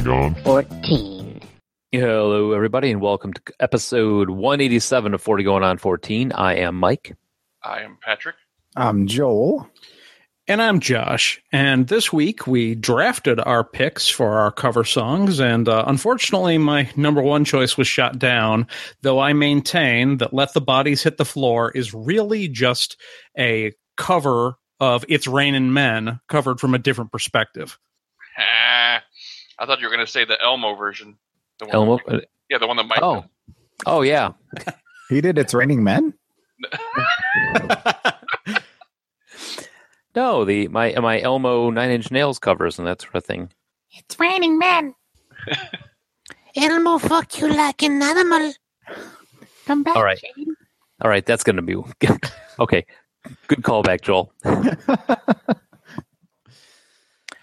40 going on. 14. Hello, everybody, and welcome to episode 187 of 40 Going On 14. I am Mike. I am Patrick. I'm Joel. And I'm Josh. And this week we drafted our picks for our cover songs. And uh, unfortunately, my number one choice was shot down, though I maintain that Let the Bodies Hit the Floor is really just a cover of It's Raining Men covered from a different perspective. I thought you were going to say the Elmo version. The one Elmo? that- yeah, the one that Mike. Oh, oh yeah. He did It's Raining Men? No, the my my Elmo Nine Inch Nails covers and that sort of thing. It's raining men. Elmo fuck you like an animal. Come back. All right. Shane. All right, that's going to be okay. Good callback, Joel.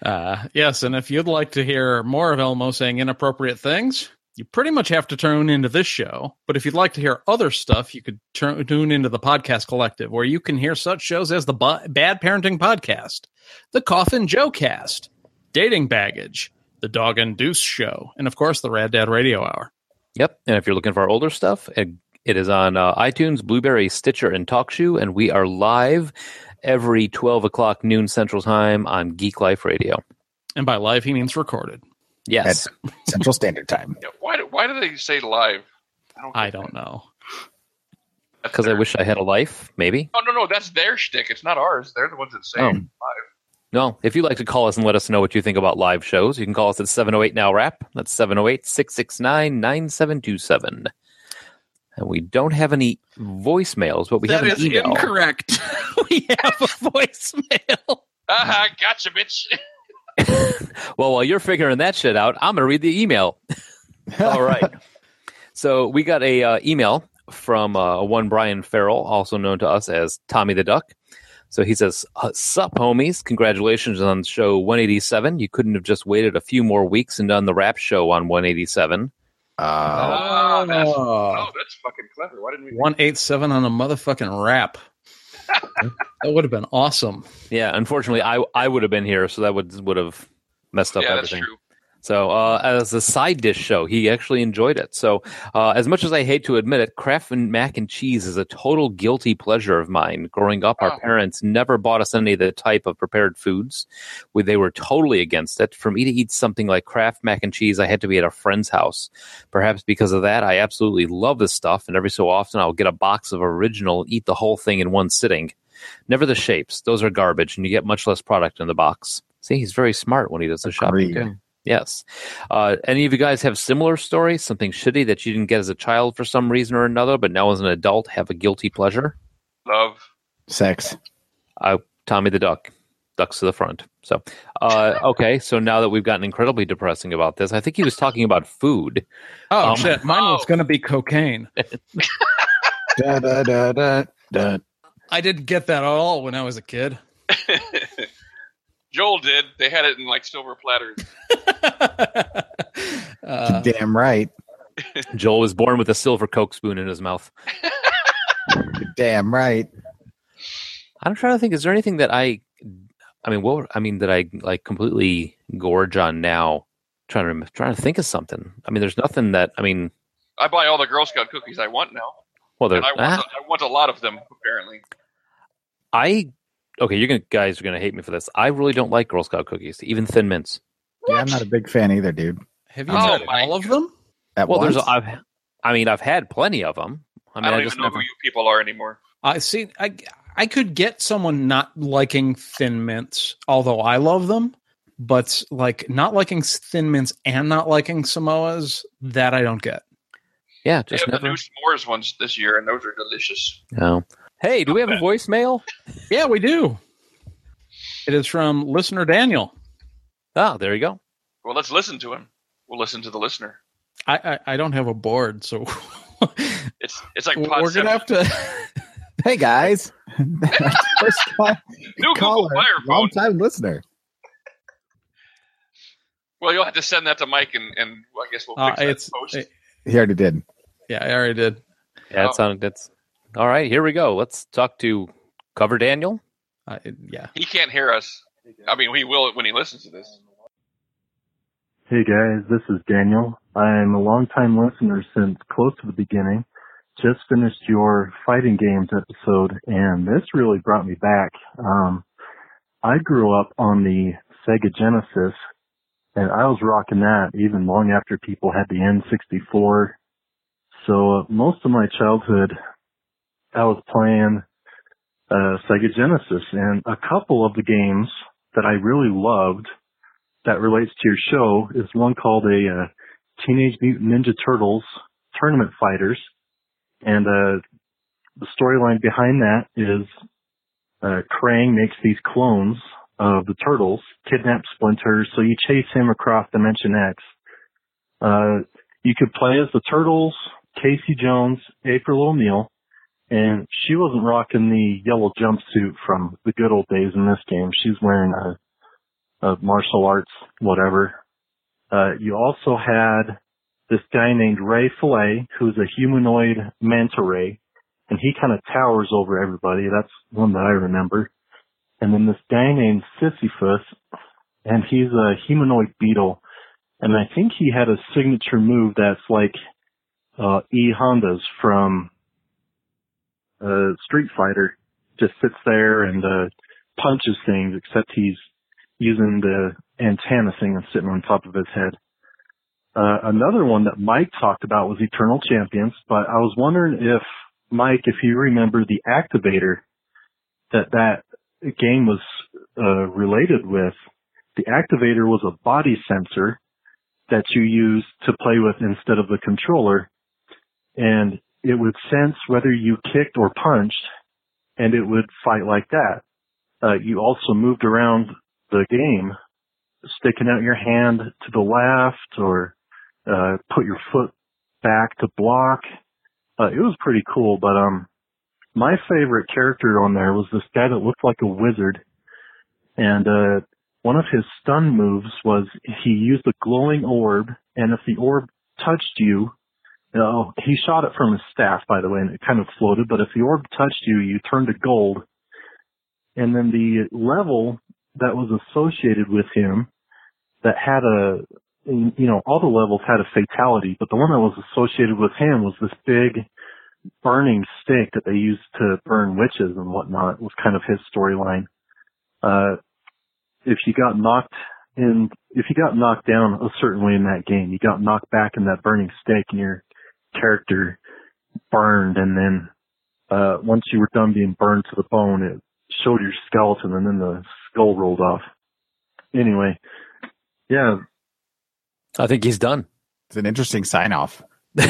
Uh, yes, and if you'd like to hear more of Elmo saying inappropriate things, you pretty much have to tune into this show. But if you'd like to hear other stuff, you could turn, tune into the Podcast Collective, where you can hear such shows as the Bu- Bad Parenting Podcast, the Coffin Joe Cast, Dating Baggage, the Dog and Deuce Show, and of course the Rad Dad Radio Hour. Yep. And if you're looking for our older stuff, it, it is on uh, iTunes, Blubrry, Stitcher, and TalkShoe, and we are live every 12 o'clock noon Central Time on Geek Life Radio. And by live, he means recorded. Yes. At Central Standard Time. Yeah, why, do, why do they say live? I don't. I don't know. that. Because I wish I had a life, maybe. their- Oh no, no, that's their shtick. It's not ours. They're the ones that say Oh. live. No, if you'd like to call us and let us know what you think about live shows, you can call us at 708 Now Rap. That's 708 669 9727. And we don't have any voicemails, but we That have an is email. incorrect. we have a voicemail. Aha, gotcha, bitch. well, while you're figuring that shit out, I'm going to read the email. All right. So we got a uh, email from uh, one Brian Farrell, also known to us as Tommy the Duck. So he says, "Uh, "Sup, homies! Congratulations on show 187. You couldn't have just waited a few more weeks and done the rap show on 187." Uh, Ah, that's, Oh. oh, that's fucking clever. Why didn't we? One eight seven on a motherfucking rap. that would have been awesome. Yeah, unfortunately, I I would have been here, so that would would have messed up yeah, that's everything. true. So, uh, as a side dish show, he actually enjoyed it. So, uh, as much as I hate to admit it, Kraft and mac and cheese is a total guilty pleasure of mine. Growing up, our Oh. parents never bought us any of the type of prepared foods. We, they were totally against it. For me to eat something like Kraft mac and cheese, I had to be at a friend's house. Perhaps because of that, I absolutely love this stuff, and every so often I'll get a box of original and eat the whole thing in one sitting. Never the shapes; those are garbage, and you get much less product in the box. See, he's very smart when he does the shopping. Too. Yes. Uh, any of you guys have similar stories? Something shitty that you didn't get as a child for some reason or another, but now as an adult have a guilty pleasure? Love. sex. I, Tommy the Duck, ducks to the front. So, uh, okay. So now that we've gotten incredibly depressing about this, I think he was talking about food. Oh Um, shit! Mine was oh. going to be cocaine. Da, da, da, da, da. I didn't get that at all when I was a kid. Joel did. They had it in like silver platters. uh, Damn right. Joel was born with a silver Coke spoon in his mouth. Damn right. I'm trying to think. Is there anything that I, I mean, what I mean that I like completely gorge on now? Trying to trying to think of something. I mean, there's nothing that I mean. I buy all the Girl Scout cookies I want now, Well, there. and I want, ah, I want a lot of them. Apparently, I okay. You're gonna guys are gonna hate me for this. I really don't like Girl Scout cookies, even Thin Mints. Yeah, I'm not a big fan either, dude. Have you Oh tried all of them? At well, there's? I've I mean I've had plenty of them. I I, mean I, don't just even know never. who you people are anymore. I see. I I could get someone not liking thin mints, although I love them, but like not liking thin mints and not liking Samoas, that I don't get. Yeah, just They just have the new s'mores ones this year, and those are delicious. No. Hey, do we have a voicemail? Yeah, we do. It is from listener Daniel. Ah, there you go. Well, let's listen to him. We'll listen to the listener. I I, I don't have a board, so It's it's like we're pod gonna have to. Hey guys, first time New caller, Fire long time listener. Well, you'll have to send that to Mike, and, and I guess we'll Uh, that it's post. it- He already did. yeah, I already did. Yeah, Oh. it sounded that's all right. Here we go. Let's talk to Cover Daniel. I, yeah, he can't hear us. I mean, he will when he listens to this. Hey guys, this is Daniel. I'm a longtime listener since close to the beginning. Just finished your fighting games episode and this really brought me back. Um, I grew up on the Sega Genesis and I was rocking that even long after people had the N64. So uh, most of my childhood I was playing uh, Sega Genesis and a couple of the games that I really loved that relates to your show is one called a uh, Teenage Mutant Ninja Turtles Tournament Fighters, and uh, the storyline behind that is uh, Krang makes these clones of the turtles, kidnap Splinter, so you chase him across Dimension X. Uh, you could play as the turtles, Casey Jones, April O'Neil, and she wasn't rocking the yellow jumpsuit from the good old days in this game. She's wearing a uh, martial arts, whatever. Uh, you also had this guy named Ray Fillet, who's a humanoid manta ray, and he kind of towers over everybody. That's one that I remember. And then this guy named Sisyphus, and he's a humanoid beetle, and I think he had a signature move that's like uh, E Honda's from uh, Street Fighter. Just sits there and uh, punches things, except he's using the antenna thing that's sitting on top of his head. Uh, another one that Mike talked about was Eternal Champions, but I was wondering if Mike, if you remember the activator that that game was uh, related with, the activator was a body sensor that you used to play with instead of the controller, and it would sense whether you kicked or punched, and it would fight like that. Uh, you also moved around the game, sticking out your hand to the left or uh, put your foot back to block. Uh, it was pretty cool, but um, my favorite character on there was this guy that looked like a wizard, and uh, one of his stun moves was he used a glowing orb, and if the orb touched you, oh, he shot it from his staff, by the way, and it kind of floated. But if the orb touched you, you turned to gold, and then the level that was associated with him that had a you know all the levels had a fatality but the one that was associated with him was this big burning stick that they used to burn witches and whatnot was kind of his storyline uh if you got knocked in if you got knocked down a certain way in that game you got knocked back in that burning stick and your character burned and then uh once you were done being burned to the bone it showed your skeleton and then the skull rolled off. Anyway, yeah. I think he's done. It's an interesting sign off.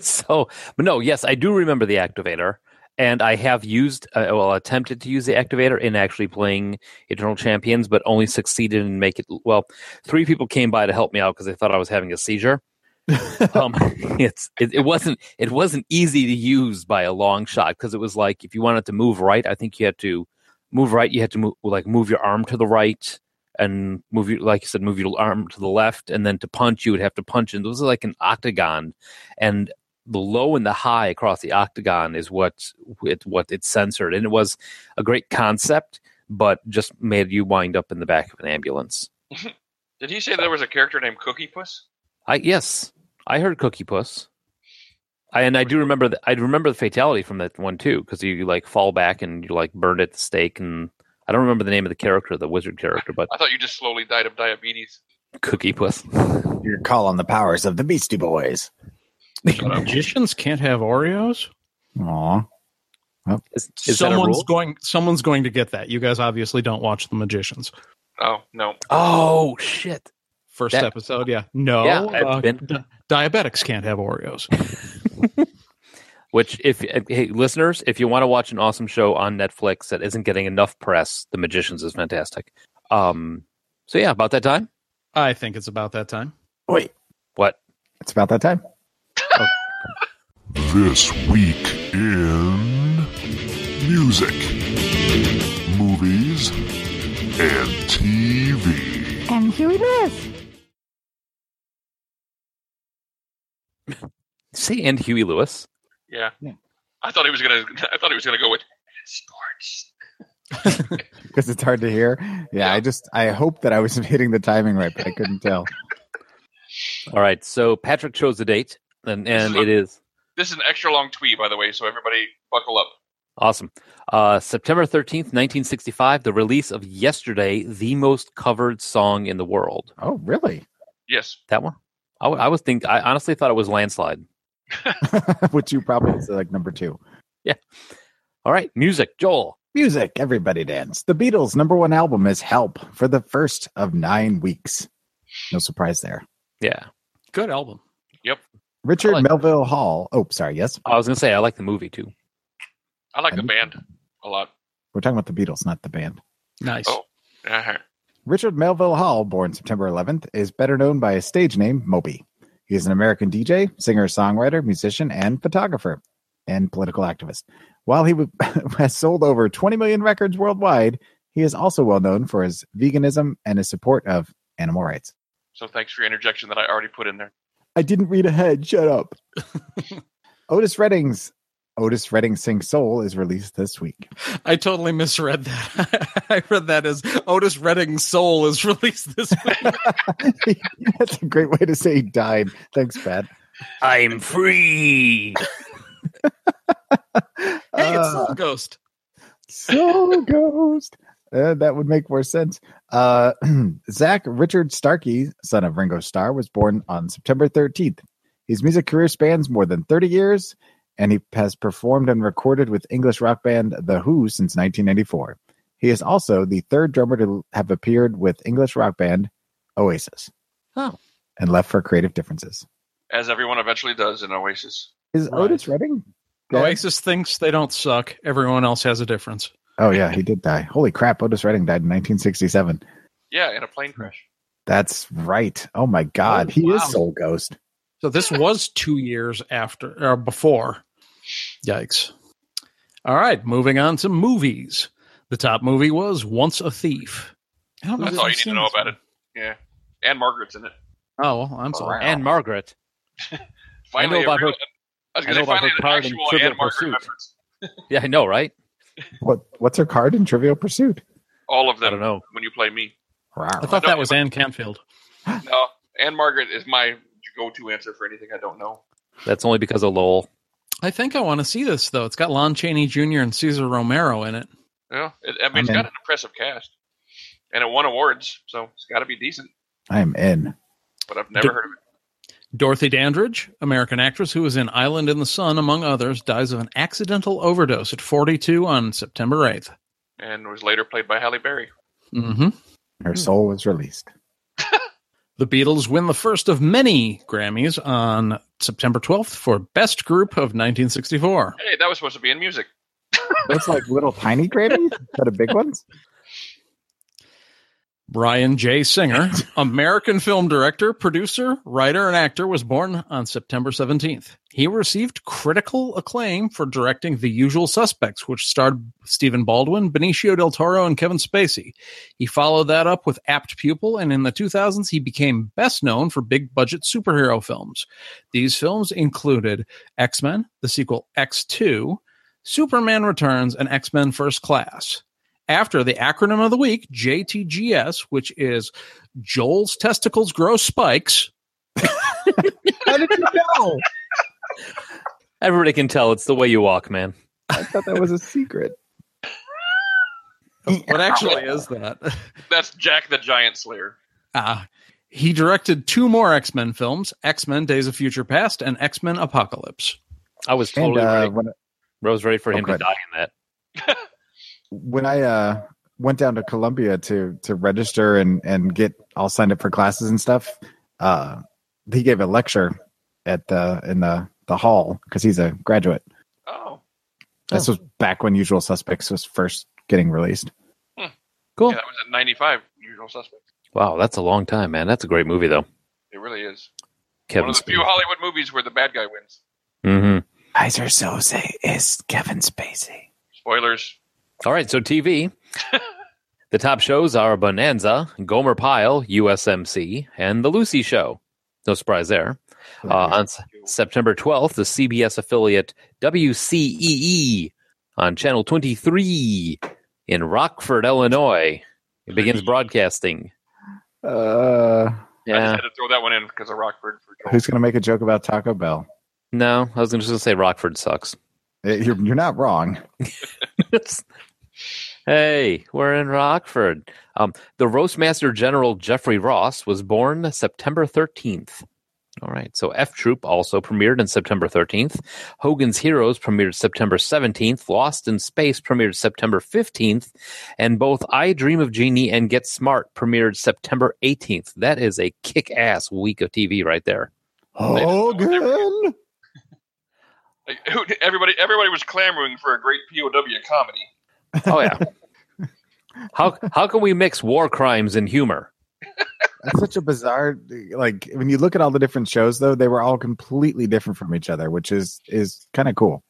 so, but no, yes, I do remember the activator, and I have used, uh, well, attempted to use the activator in actually playing Eternal Champions, but only succeeded in make it. Well, three people came by to help me out because they thought I was having a seizure. um, it's it, it wasn't it wasn't easy to use by a long shot because it was like if you wanted to move right, I think you had to move right. You had to move like move your arm to the right and move your like you said move your arm to the left, and then to punch you would have to punch. And those are like an octagon, and the low and the high across the octagon is what it what it censored, and it was a great concept, but just made you wind up in the back of an ambulance. Did he say there was a character named Cookie Puss? I yes, I heard Cookie Puss. I, and I do remember the, I remember the fatality from that one too because you like fall back and you like burned at the stake and I don't remember the name of the character, the wizard character, but I thought you just slowly died of diabetes. Cookie Puss. Your call on the powers of the Beastie Boys. Magicians can't have Oreos. Aw. Is, is someone's going. Someone's going to get that. You guys obviously don't watch The Magicians. Oh no. Oh shit! First That- episode, yeah. No, Yeah, I've uh, been- di- diabetics can't have Oreos. Which, if hey listeners, if you want to watch an awesome show on Netflix that isn't getting enough press, The Magicians is fantastic. Um, so yeah, about that time. I think it's about that time. Wait, What? it's about that time. This week in music, movies, and TV. And here Lewis. Say and Huey Lewis. Yeah. I thought he was gonna. I thought he was gonna go with sports. Because it's hard to hear. Yeah, I just I hope that I was hitting the timing right, but I couldn't tell. All right, so Patrick chose the date, and and it is This is an extra long tweet, by the way, so everybody buckle up. awesome. Uh, September thirteenth, nineteen sixty-five, the release of "Yesterday," the most covered song in the world. Oh, really? Yes. That one. I, w- I was think. I honestly thought it was "Landslide." Which you probably say like number two. Yeah. All right, music, Joel. Music, everybody dance. The Beatles' number one album is Help for the first of nine weeks. No surprise there. Yeah, Good album. Yep. Richard like- Melville Hall. Oh, sorry. Yes, I was gonna say I like the movie too. I like the And- band a lot. we're talking about the Beatles, not the band. Nice. Oh. Uh-huh. Richard Melville Hall, born September 11th, is better known by his stage name, Moby. He is an American DJ, singer, songwriter, musician, and photographer, and political activist. While he has sold over 20 million records worldwide, he is also well known for his veganism and his support of animal rights. So thanks for your interjection that I already put in there. I didn't read ahead. Shut up. Otis Redding's Otis Redding Sings Soul is released this week. I totally misread that. I read that as Otis Redding's soul is released this week. That's a great way to say he died. Thanks, Pat. I'm free. hey, it's Soul Uh, Ghost. Soul Ghost. Uh, that would make more sense. Uh, Zak Richard Starkey, son of Ringo Starr, was born on September 13th. His music career spans more than 30 years, and he has performed and recorded with English rock band The Who since 1994. He is also the third drummer to have appeared with English rock band Oasis. Oh. And left for creative differences. As everyone eventually does in Oasis. Is Right. Otis Redding? dead? Oasis thinks they don't suck. Everyone else has a difference. Oh, yeah, he did die. Holy crap, Otis Redding died in 1967. Yeah, in a plane crash. That's right. Oh my God, Oh, he wow. is Soul Ghost. So this was two years after or before. Yikes. All right, moving on to movies. The top movie was Once a Thief. I don't know That's all I've you need to know about it. Yeah. Ann-Margret's in it. Oh, well, I'm sorry. And Margaret. Finally, I know about real, her. I was I know about her card in Trivial Pursuit. Yeah, I know, right? What what's her card in Trivial Pursuit? All of that I don't know. when you play me. I thought that was Anne Canfield. No, Ann-Margret is my go-to answer for anything I don't know. That's only because of Lowell. I think I want to see this though. It's got Lon Chaney Jr. and Cesar Romero in it. Yeah, it, I mean, I'm it's in. got an impressive cast, and it won awards, so it's got to be decent. I am in. But I've never Do- heard of it. Dorothy Dandridge, American actress who was in Island in the Sun, among others, dies of an accidental overdose at 42 on September 8th. and was later played by Halle Berry. Mm-hmm. Her soul was released. The Beatles win the first of many Grammys on September 12th for Best Group of 1964. Hey, that was supposed to be in music. That's like little tiny Grammys, but the big ones. Bryan J. Singer, American film director, producer, writer, and actor, was born on September 17th. He received critical acclaim for directing The Usual Suspects, which starred Stephen Baldwin, Benicio del Toro, and Kevin Spacey. He followed that up with Apt Pupil, and in the 2000s, he became best known for big budget superhero films. These films included X Men, the sequel X2, Superman Returns, and X Men First Class after the acronym of the week, JTGS, which is Joel's testicles grow spikes. How did you know? Everybody can tell it's the way you walk, man. I thought that was a secret. What actually is that? That's Jack the Giant Slayer. Ah, He directed two more X Men films X Men Days of Future Past and X Men Apocalypse. I was totally and, uh, ready. when, I was ready for Oh, him to die in that. when I uh, went down to Columbia to to register and and get all signed up for classes and stuff, uh, he gave a lecture at the in the the hall because he's a graduate. Oh, This was back when Usual Suspects was first getting released. Cool. yeah, that was at 95, Usual Suspects. Wow, that's a long time, man. That's a great movie, though. It really is. Kevin One of the few Hollywood movies where the bad guy wins. Mm-hmm. Keyser Söze is Kevin Spacey. Spoilers. All right, so TV. the top shows are Bonanza, Gomer Pyle, USMC, and The Lucy Show. No surprise there. Uh, on S- September 12th, the CBS affiliate WCEE on Channel 23 in Rockford, Illinois. It begins broadcasting. Uh, I just Yeah. had to throw that one in because of Rockford. For Joel. who's going to make a joke about Taco Bell? No, I was just going to say Rockford sucks. Eh, You're, you're not wrong. hey, we're in Rockford. Um, the Roastmaster General Jeffrey Ross was born September 13th. All right, so F Troop also premiered on September 13th. Hogan's Heroes premiered September 17th. Lost in Space premiered September 15th. And both I Dream of Jeannie and Get Smart premiered September 18th. That is a kick ass week of TV right there. Hogan. Like, everybody, everybody was clamoring for a great POW comedy. Oh, yeah. how, how can we mix war crimes and humor? That's such a bizarre. Like when you look at all the different shows, though, they were all completely different from each other, which is is kind of cool.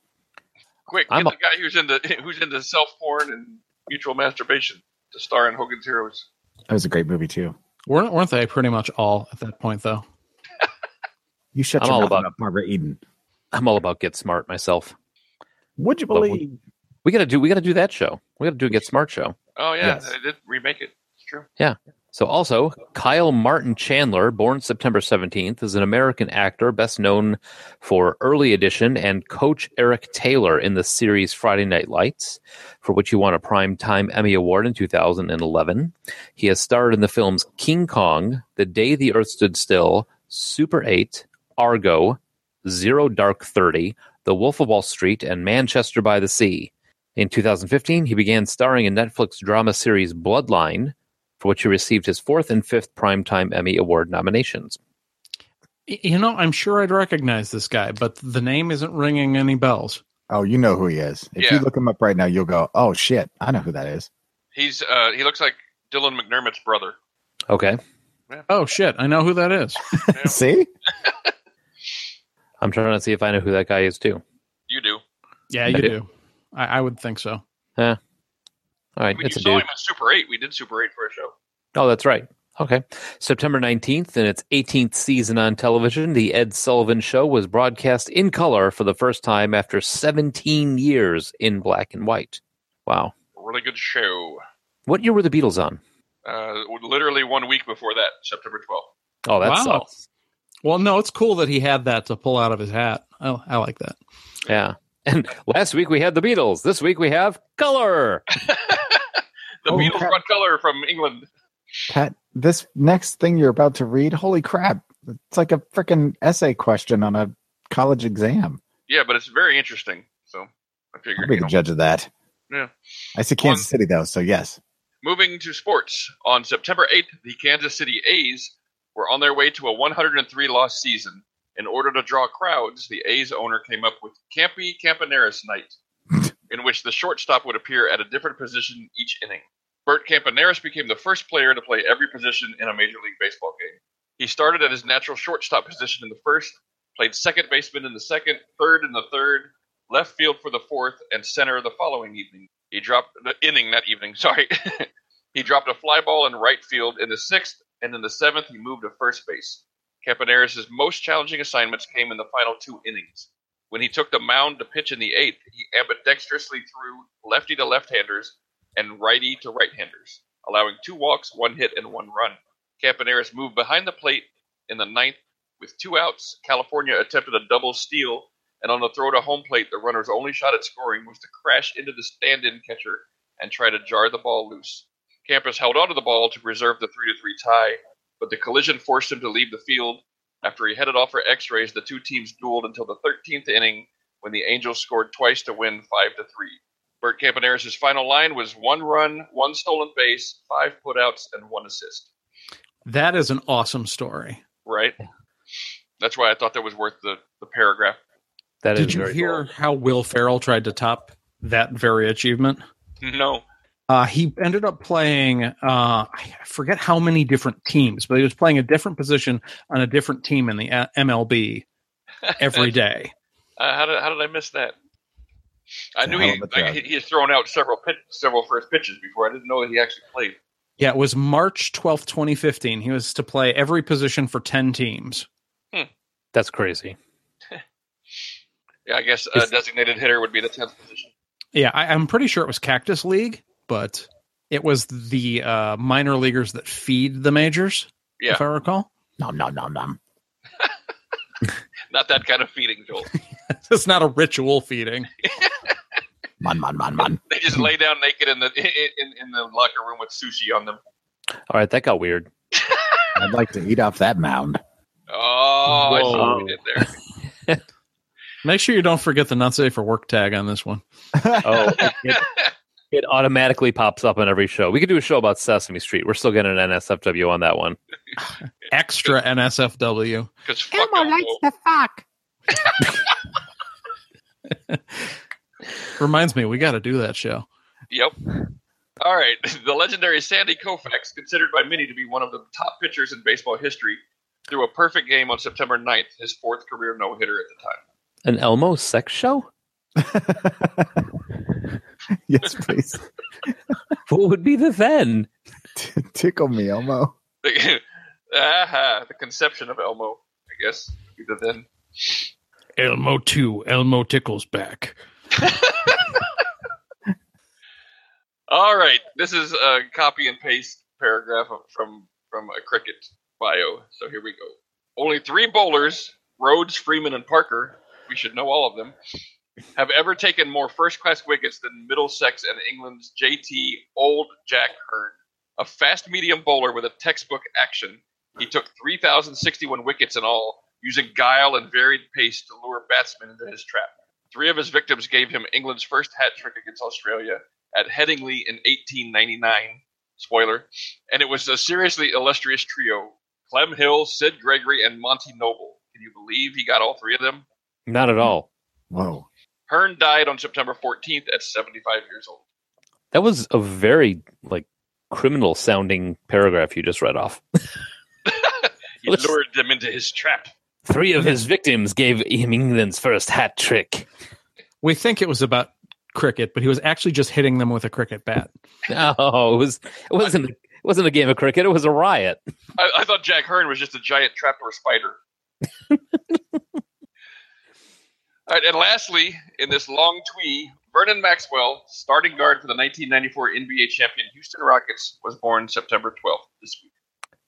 Quick, get I'm the guy who's into who's into self porn and mutual masturbation to star in Hogan's Heroes. That was a great movie too. Weren't, weren't they pretty much all at that point, though? You shut I'm your all mouth about- about Barbara Eden. I'm all about Get Smart myself. Would you But believe? We gotta do we gotta do that show. We gotta do a Get Smart show. Oh yeah, Yes. they did remake it. It's true. Yeah. So also Kyle Martin Chandler, born September 17th, is an American actor best known for Early Edition and Coach Eric Taylor in the series Friday Night Lights, for which he won a Primetime Emmy Award in 2011. He has starred in the films King Kong, The Day the Earth Stood Still, Super 8, Argo, Zero Dark 30, The Wolf of Wall Street, and Manchester by the Sea. In 2015, he began starring in Netflix drama series Bloodline, for which he received his fourth and fifth Primetime Emmy Award nominations. You know, I'm sure I'd recognize this guy, but the name isn't ringing any bells. Oh, you know who he is. If Yeah. you look him up right now, you'll go, "Oh shit, I know who that is." He's uh, he looks like Dylan McDermott's brother. Okay. Oh shit, I know who that is. See, I'm trying to see if I know who that guy is too. You do. Yeah, I you do. do. I, I would think so. Yeah. All right, When it's you a saw dude. him in Super Eight, we did Super Eight for a show. Oh, that's right. Okay. September 19th, in its 18th season on television, The Ed Sullivan Show was broadcast in color for the first time after 17 years in black and white. Wow. Really good show. What year were the Beatles on? Uh, literally one week before that, September 12th. Oh, that Wow. sucks. Well, no, it's cool that he had that to pull out of his hat. I, I like that. Yeah. And last week we had the Beatles. This week we have color. The Oh, Beatles crap. brought color from England. Pat. This next thing you're about to read, holy crap! It's like a freaking essay question on a college exam. Yeah, but it's very interesting. So I I'll figured. be You the know, judge of that. yeah. I see Kansas City though, so yes. Moving to sports. On September 8th, the Kansas City A's were on their way to a 103 loss season. In order to draw crowds, the A's owner came up with Campy Campaneris Night, in which the shortstop would appear at a different position each inning. Bert Campaneris became the first player to play every position in a Major League Baseball game. He started at his natural shortstop position in the first, played second baseman in the second, third in the third, left field for the fourth, and center the following evening. He dropped the inning that evening. Sorry, he dropped a fly ball in right field in the sixth, and in the seventh he moved to first base. Campaneris' most challenging assignments came in the final two innings. When he took the mound to pitch in the eighth, he ambidextrously threw lefty to left-handers and righty to right-handers, allowing two walks, one hit, and one run. Campaneris moved behind the plate in the ninth with two outs. California attempted a double steal, and on the throw to home plate, the runner's only shot at scoring was to crash into the stand-in catcher and try to jar the ball loose. Campy held onto the ball to preserve the three to three tie, but the collision forced him to leave the field. After he headed off for X-rays, the two teams dueled until the 13th inning when the Angels scored twice to win five to three. Bert Campaneris' final line was one run, one stolen base, five putouts, and one assist. That is an awesome story. Right? That's why I thought that was worth the, the paragraph. That Did you hear how Will Ferrell tried to top that very achievement? No. Uh, he ended up playing, uh, I forget how many different teams, but he was playing a different position on a different team in the uh, MLB every day. Uh, how did how did I miss that? I knew he of like, he he had thrown out several pitch, several first pitches before. I didn't know that he actually played. Yeah, it was March 12th, 2015. He was to play every position for 10 teams. That's crazy. Yeah, I guess a designated hitter would be the tenth position. Yeah, I, I'm pretty sure it was Cactus League, but it was the uh, minor leaguers that feed the majors, Yeah, if I recall. Nom nom nom nom. not that kind of feeding, Joel. it's not a ritual feeding. Man, man, man, man. they just lay down naked in the in, in the locker room with sushi on them. All right, that got weird. I'd like to eat off that mound. Oh, I see what we did there. Make sure you don't forget the not safe for work tag on this one. Oh, it, it, it automatically pops up on every show. We could do a show about Sesame Street. We're still getting an NSFW on that one. Extra NSFW. Because Elmo likes to fuck. Reminds me, we got to do that show. Yep. All right. The legendary Sandy Koufax, considered by many to be one of the top pitchers in baseball history, threw a perfect game on September 9th, his fourth career no hitter at the time. An Elmo sex show? yes, please. what would be the then? Tickle me, Elmo. Aha, the conception of Elmo, I guess. Either then. Elmo 2, Elmo tickles back. All right. This is a copy and paste paragraph from from a cricket bio. So here we go. Only three bowlers, Rhodes, Freeman, and Parker, we should know all of them, have ever taken more first class wickets than Middlesex and England's JT Old Jack Hearne. A fast medium bowler with a textbook action, he took 3,061 wickets in all, using guile and varied pace to lure batsmen into his trap. Three of his victims gave him England's first hat trick against Australia at Headingley in 1899. Spoiler. And it was a seriously illustrious trio Clem Hill, Sid Gregory, and Monty Noble. Can you believe he got all three of them? Not at all. Whoa. Hearne died on September 14th at 75 years old. That was a very like criminal sounding paragraph you just read off. He lured them into his trap. Three of his victims gave him England's first hat trick. We think it was about cricket, but he was actually just hitting them with a cricket bat. No, it was it wasn't it wasn't a game of cricket. It was a riot. I, I thought Jack Hearne was just a giant trapdoor spider. All right, and lastly, in this long twee, Vernon Maxwell, starting guard for the 1994 NBA champion Houston Rockets, was born September 12th this week.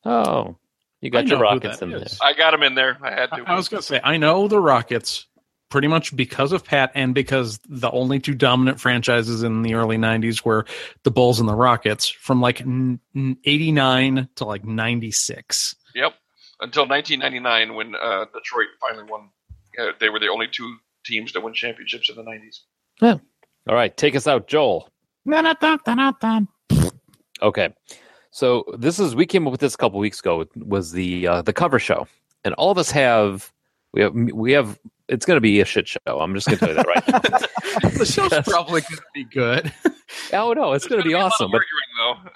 Oh, you got I your rockets that in there. is. I got them in there. I had to. I was going to say, I know the Rockets pretty much because of Pat and because the only two dominant franchises in the early 90s were the Bulls and the Rockets from like n- n- 89 to like 96. Yep. Until 1999, when uh, Detroit finally won. Uh, they were the only two teams that won championships in the 90s. Yeah. All right, take us out, Joel. Okay. So this is we came up with this a couple weeks ago. It was the uh, the cover show, and all of us have we have we have. It's going to be a shit show. I'm just going to tell you that right now. the show's probably going to be good. oh no, it's going to be awesome. But Arguing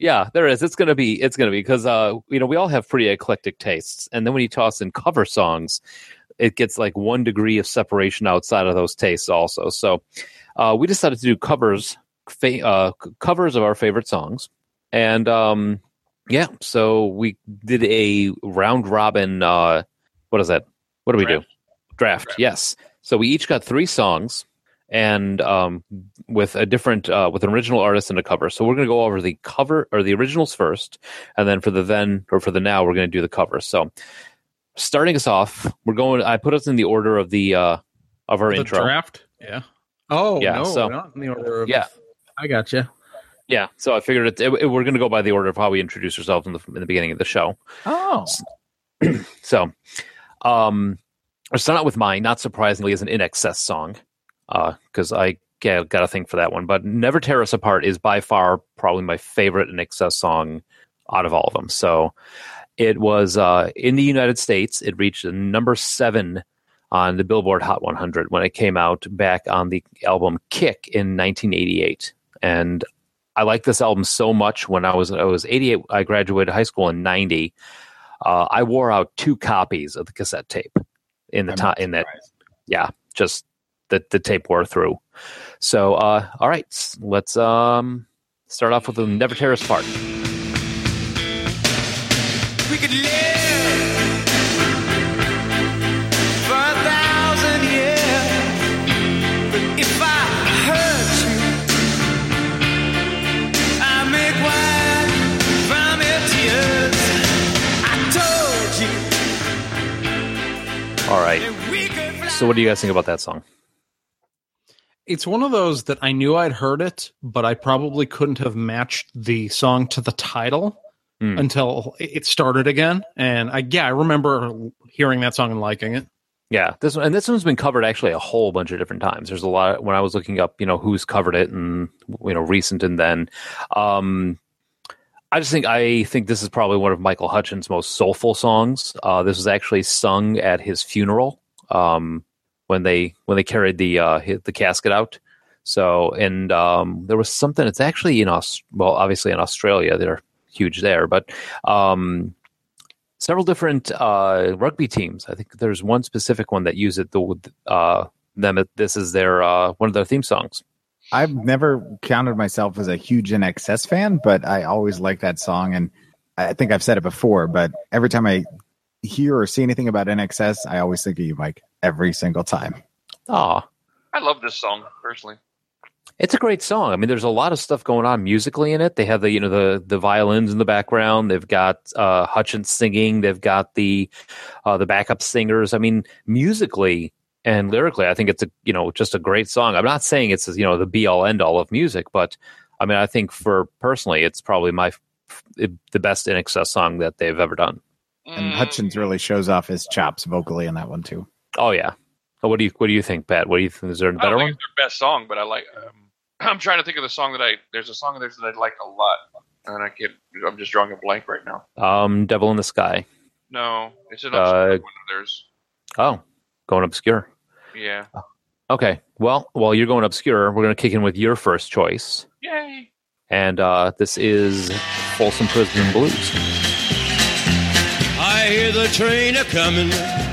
yeah, there is. It's going to be. It's going to be because uh, you know we all have pretty eclectic tastes, and then when you toss in cover songs, it gets like one degree of separation outside of those tastes also. So uh, we decided to do covers, fa- uh, covers of our favorite songs, and um, yeah, so we did a round robin. Uh, what is that? What do we do? Draft. Yes. So we each got three songs, and um, with a different uh, with an original artist and a cover. So we're going to go over the cover or the originals first, and then for the then or for the now, we're going to do the cover. So starting us off, we're going. I put us in the order of the uh, of our The intro. draft? Yeah. Oh, Yeah, no, so- not in the order of. Yeah. I got you. Yeah, so I figured it, it- we're going to go by the order of how we introduce ourselves in the in the beginning of the show. Oh, So, um, I'll start out with mine. Not surprisingly, is an INXS song, because I yeah, got a thing for that one. But "Never Tear Us Apart" is by far probably my favorite INXS song out of all of them. So, it was uh, in the United States. It reached number seven on the Billboard Hot 100 when it came out back on the album Kick in 1988, and I liked this album so much when I was I was 88. I graduated high school in 90. Uh, I wore out two copies of the cassette tape in the time in that. Yeah, just the the tape wore through. So, uh, all right, let's um start off with the "Never Tear Us Apart." We could live for a thousand years, but if I hurt you, I make wine from your tears. I told you. All right. So, what do you guys think about that song? It's one of those that I knew I'd heard it, but I probably couldn't have matched the song to the title Hmm. until it started again. And I, yeah, I remember hearing that song and liking it. Yeah, this one and this one's been covered actually a whole bunch of different times. There's a lot when I was looking up, you know, who's covered it and you know, recent and then. Um, I just think I think this is probably one of Michael Hutchence' most soulful songs. Uh, this was actually sung at his funeral um, when they when they carried the uh, the casket out. So and um, there was something. It's actually in Aus- well, obviously in Australia. They're huge there, but um, several different uh, rugby teams. I think there's one specific one that use it. The uh, them this is their uh, one of their theme songs. I've never counted myself as a huge INXS fan, but I always like that song, and I think I've said it before. But every time I hear or see anything about INXS, I always think of you, Mike. Every single time. Aw. I love this song personally. It's a great song. I mean, there's a lot of stuff going on musically in it. They have the you know the the violins in the background. They've got uh, Hutchence singing. They've got the uh, the backup singers. I mean, musically and lyrically, I think it's a you know just a great song. I'm not saying it's you know the be all end all of music, but I mean, I think for personally, it's probably my f- the best INXS song that they've ever done. And Hutchence really shows off his chops vocally in that one too. Oh yeah. Oh, what do you what do you think, Pat? What do you think? Is there a better don't one? think it's their best song, but I like. Um, I'm trying to think of the song that I. There's a song of that I like a lot, and I can't. I'm just drawing a blank right now. Um, Devil in the Sky. No, it's an Uh, one of theirs. Oh, going obscure. Yeah. Okay. Well, while you're going obscure, we're going to kick in with your first choice. Yay. And uh, this is Folsom Prison Blues. I hear the train a coming,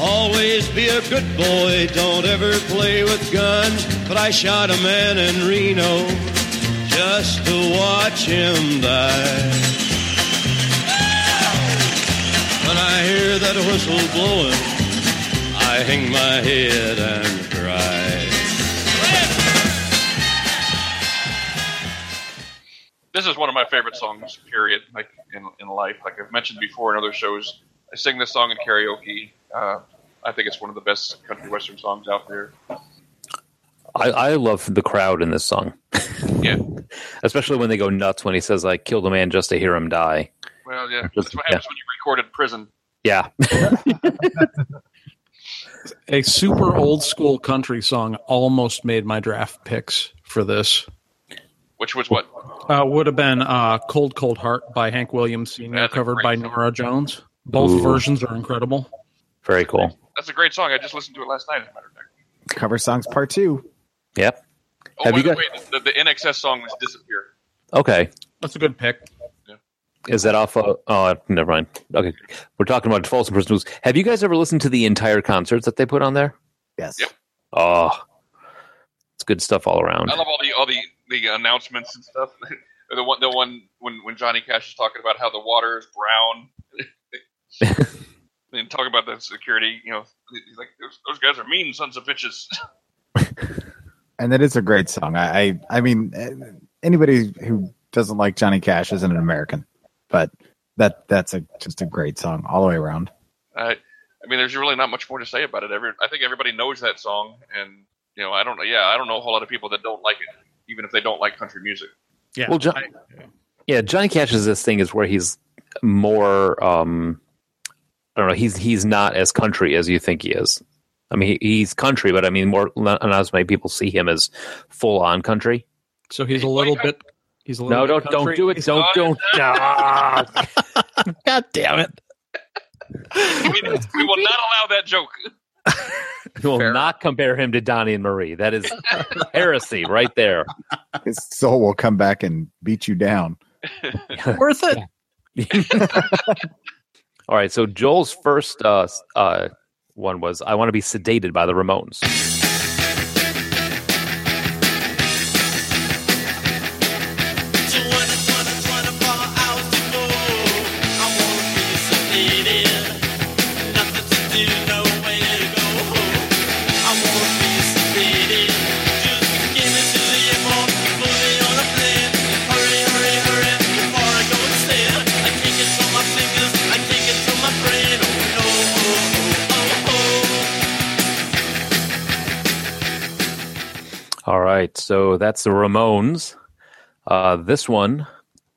always be a good boy, don't ever play with guns. But I shot a man in Reno just to watch him die. When I hear that whistle blowing, I hang my head and cry. This is one of my favorite songs. Period. Like in in life, like I've mentioned before in other shows, I sing this song in karaoke. Uh, I think it's one of the best country western songs out there. I, I love the crowd in this song. Yeah. Especially when they go nuts when he says, I killed a man just to hear him die. Well, yeah. Just- That's what happens when you record in prison. Yeah. A super old school country song almost made my draft picks for this. Which was what? Uh, would have been uh, "Cold Cold Heart" by Hank Williams Sr., covered by. Norah Jones. Both Ooh. versions are incredible. Very cool. That's a great song. I just listened to it last night. As a matter of fact. Cover songs part two. Yep. Oh, Have by you the got- way, the, the INXS song was "Disappear." Okay. That's a good pick. Is that off? Uh, oh, never mind. Okay. We're talking about Folsom Prison Blues. Have you guys ever listened to the entire concerts that they put on there? Yes. Yep. Oh, it's good stuff all around. I love all the all the the announcements and stuff. the one the one when when Johnny Cash is talking about how the water is brown. and talk about the security, you know, he's like those, those guys are mean sons of bitches. and that is a great song. I, I, I mean, eh, anybody who doesn't like Johnny Cash isn't an American, but that that's a just a great song all the way around. I, I mean, there's really not much more to say about it. Every, I think everybody knows that song, and you know, I don't know. Yeah, I don't know a whole lot of people that don't like it, even if they don't like country music. Yeah. Well, John, yeah, Johnny Cash's this thing is where he's more. um I don't know. He's he's not as country as you think he is. I mean, he, he's country, but I mean, more not as many people see him as full on country. So he's a little bit. He's a little No, bit don't don't do it. Don't don't. Ah. God damn it! we, we will not allow that joke. We will not compare him to Donnie and Marie. That is heresy right there. His soul will come back and beat you down. Worth it. All right. So Joel's first uh, uh, one was "I Want to Be Sedated" by the Ramones. Right, so that's the Ramones. Uh, this one,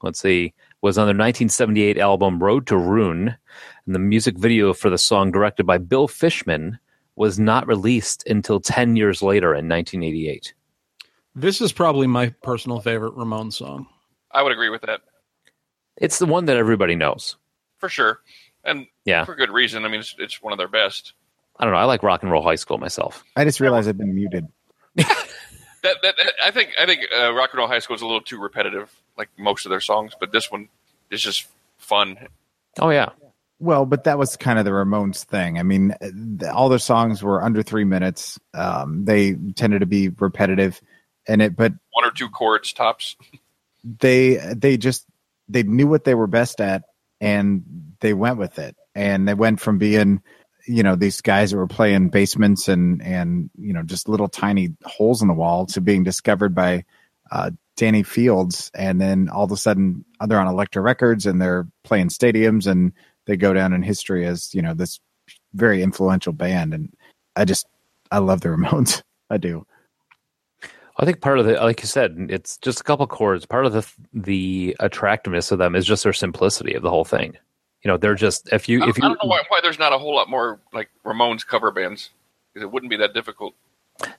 let's see, was on their 1978 album Road to Ruin, and the music video for the song, directed by Bill Fishman, was not released until 10 years later in 1988. This is probably my personal favorite Ramones song. I would agree with that It's the one that everybody knows. for sure, and Yeah. for good reason. I mean, it's, it's one of their best. I don't know. I like Rock and Roll High School myself. I just realized I've been muted. That, that I think I think uh, Rock and Roll High School is a little too repetitive, like most of their songs. But this one is just fun. Oh yeah, Well, but that was kind of the Ramones thing. I mean, th- all their songs were under three minutes. Um, they tended to be repetitive, and it. But One or two chords tops. they they just they knew what they were best at, and they went with it. And they went from being, you know, these guys that were playing basements and and you know just little tiny holes in the wall to being discovered by uh, Danny Fields, and then all of a sudden they're on Elektra Records and they're playing stadiums, and they go down in history as you know this very influential band. And I just I love the Ramones. I do. I think part of the, like you said, it's just a couple chords. Part of the the attractiveness of them is just their simplicity of the whole thing. You know, they're just if you I, if I don't know why, why there's not a whole lot more like Ramones cover bands because it wouldn't be that difficult.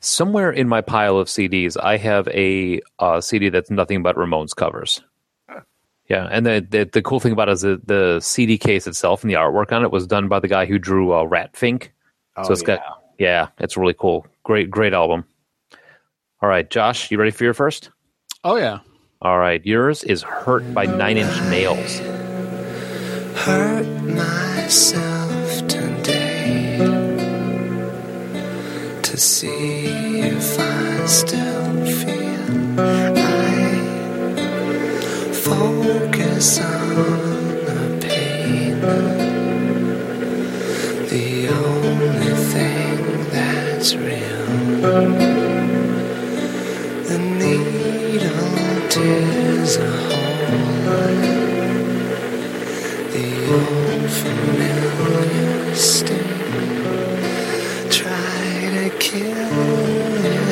somewhere in my pile of CDs, I have a uh, CD that's nothing but Ramones covers. Yeah, and the, the the cool thing about it is the, the CD case itself and the artwork on it was done by the guy who drew uh, Rat Fink. Oh, so it's got yeah, it's really cool. Great great album. All right, Josh, you ready for your first? Oh yeah. All right, yours is "Hurt" by Nine Inch Nails. Hurt myself today to see if I still feel I focus on the pain. The only thing that's real the needle tears a hole familiar sting. Try to kill it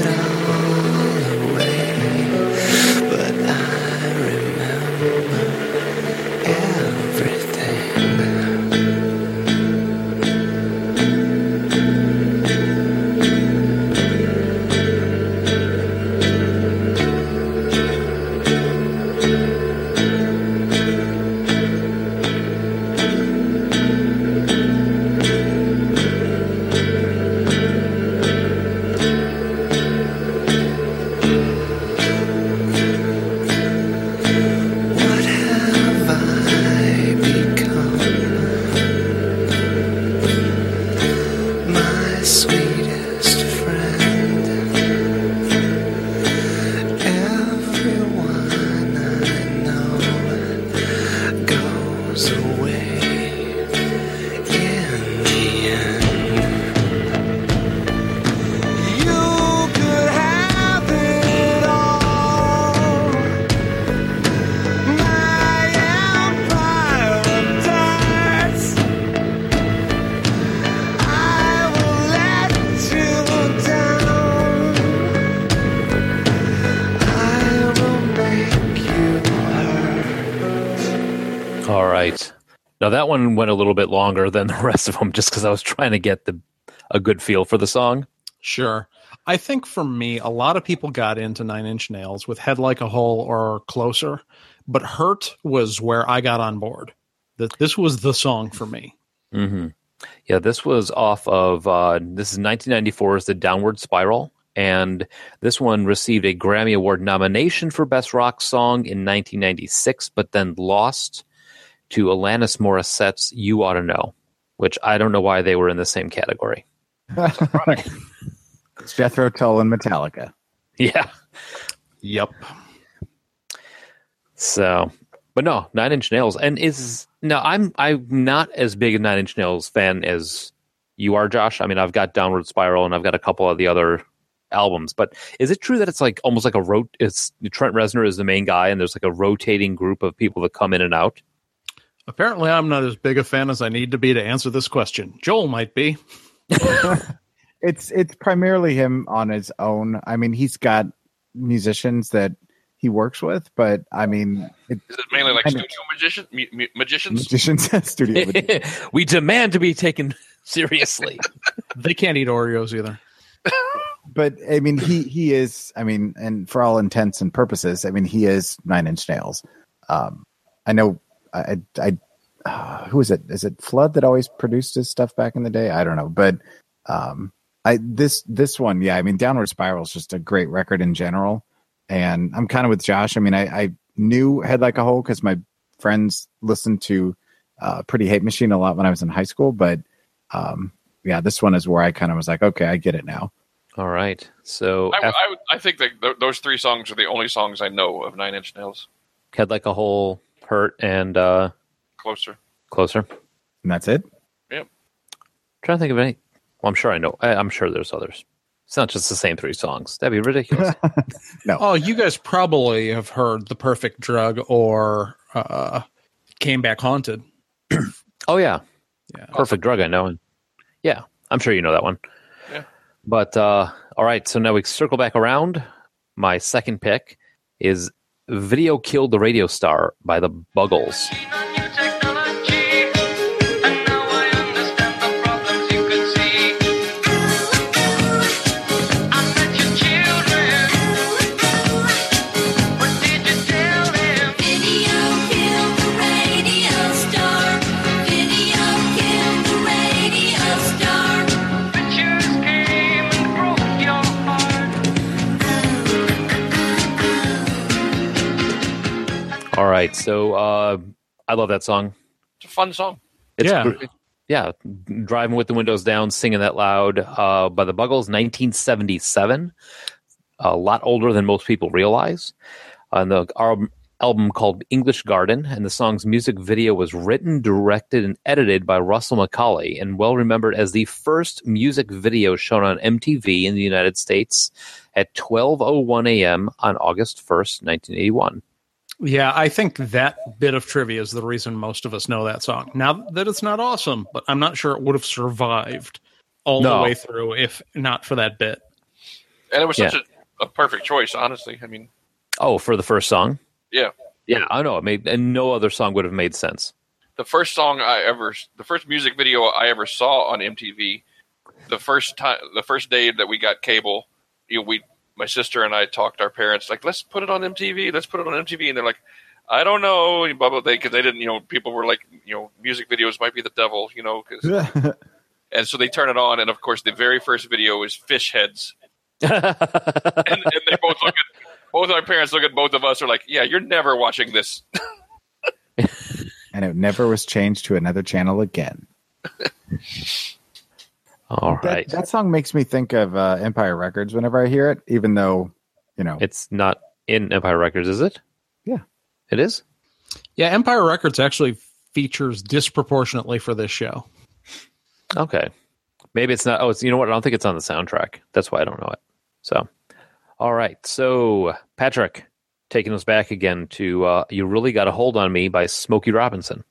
that one went a little bit longer than the rest of them, just because I was trying to get the a good feel for the song. Sure. I think for me, a lot of people got into Nine Inch Nails with Head Like a Hole or Closer, but Hurt was where I got on board. That this was the song for me. hmm Yeah, this was off of uh, this is 1994's The Downward Spiral, and this one received a Grammy Award nomination for Best Rock Song in 1996, but then lost to Alanis Morissette's "You Ought to Know," which I don't know why they were in the same category. It's Jethro Tull and Metallica. Yeah. Yep. So, but no, Nine Inch Nails, and is no, I'm I'm not as big a Nine Inch Nails fan as you are, Josh. I mean, I've got Downward Spiral, and I've got a couple of the other albums. But is it true that it's like almost like a rot? It's Trent Reznor is the main guy, and there's like a rotating group of people that come in and out. Apparently, I'm not as big a fan as I need to be to answer this question. Joel might be. It's it's primarily him on his own. I mean, he's got musicians that he works with, but I mean, it, Is it mainly like studio magician, mu- mu- magicians? musicians studio. we demand to be taken seriously. they can't eat Oreos either. but I mean, he he is. I mean, and for all intents and purposes, I mean, he is Nine Inch Nails. Um, I know. I I uh, who is it? Is it Flood that always produced his stuff back in the day? I don't know, but um, I this this one, yeah. I mean, Downward Spiral is just a great record in general, and I'm kind of with Josh. I mean, I, I knew Head Like a Hole because my friends listened to uh, Pretty Hate Machine a lot when I was in high school, but um, yeah, this one is where I kind of was like, okay, I get it now. All right, so I, af- I, I think that th- those three songs are the only songs I know of Nine Inch Nails. Head Like a Hole, Hurt, and uh, Closer. Closer. And that's it. Yep. trying to think of any. Well, I'm sure I know. I, I'm sure there's others. It's not just the same three songs. That'd be ridiculous. no. Oh, you guys probably have heard "The Perfect Drug" or uh, "Came Back Haunted." oh yeah, Yeah. Perfect Drug. I know. And yeah, I'm sure you know that one. Yeah. But uh, all right, so now we circle back around. My second pick is "Video Killed the Radio Star" by the Buggles. Right, so uh, I love that song. It's a fun song. It's Yeah. gr- yeah, driving with the windows down, singing that loud uh, by the Buggles, 1977. A lot older than most people realize. On the album, album called English Garden, and the song's music video was written, directed, and edited by Russell Mulcahy, and well remembered as the first music video shown on MTV in the United States at 12:01 a.m. on August 1st, 1981. Yeah, I think that bit of trivia is the reason most of us know that song. Now that it's not awesome, but I'm not sure it would have survived all the way through if not for that bit. And it was such Yeah. a, a perfect choice, honestly. I mean, Oh, for the first song? yeah. Yeah, I know. It made and no other song would have made sense. The first song I ever, the first music video I ever saw on MTV, the first time, the first day that we got cable, you know, we, my sister and I talked our parents, like, let's put it on MTV, let's put it on MTV. And they're like, I don't know, blah, blah, they, cause they didn't, you know, people were like, you know, music videos might be the devil, you know, cause, and so they turn it on. And of course, the very first video is fish heads. and, and they both look at, both our parents look at both of us are like, yeah, you're never watching this. and it never was changed to another channel again. All That, right. that song makes me think of uh, Empire Records whenever I hear it, even though, you know, It's not in Empire Records, is it? Yeah. It is? Yeah, Empire Records actually features disproportionately for this show. Okay. Maybe it's not. Oh, it's, you know what? I don't think it's on the soundtrack. That's why I don't know it. So, all right. So, Patrick, taking us back again to uh, You Really Got a Hold on Me by Smokey Robinson.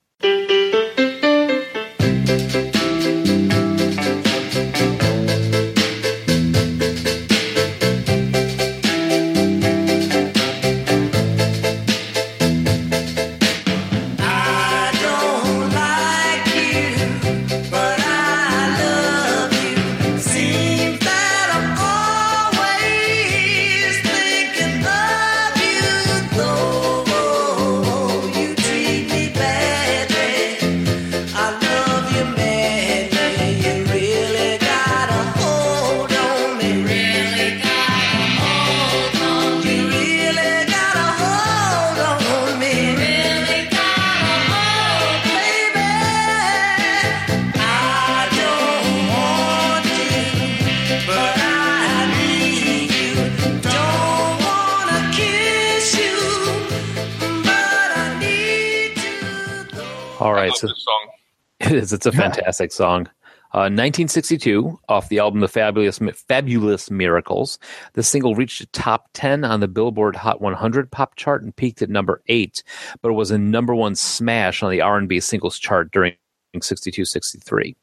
It's a fantastic song. Uh, 1962, off the album "The Fabulous Fabulous Miracles," the single reached the top 10 on the Billboard Hot 100 pop chart and peaked at number eight, but it was a number one smash on the R&B singles chart during 62-63.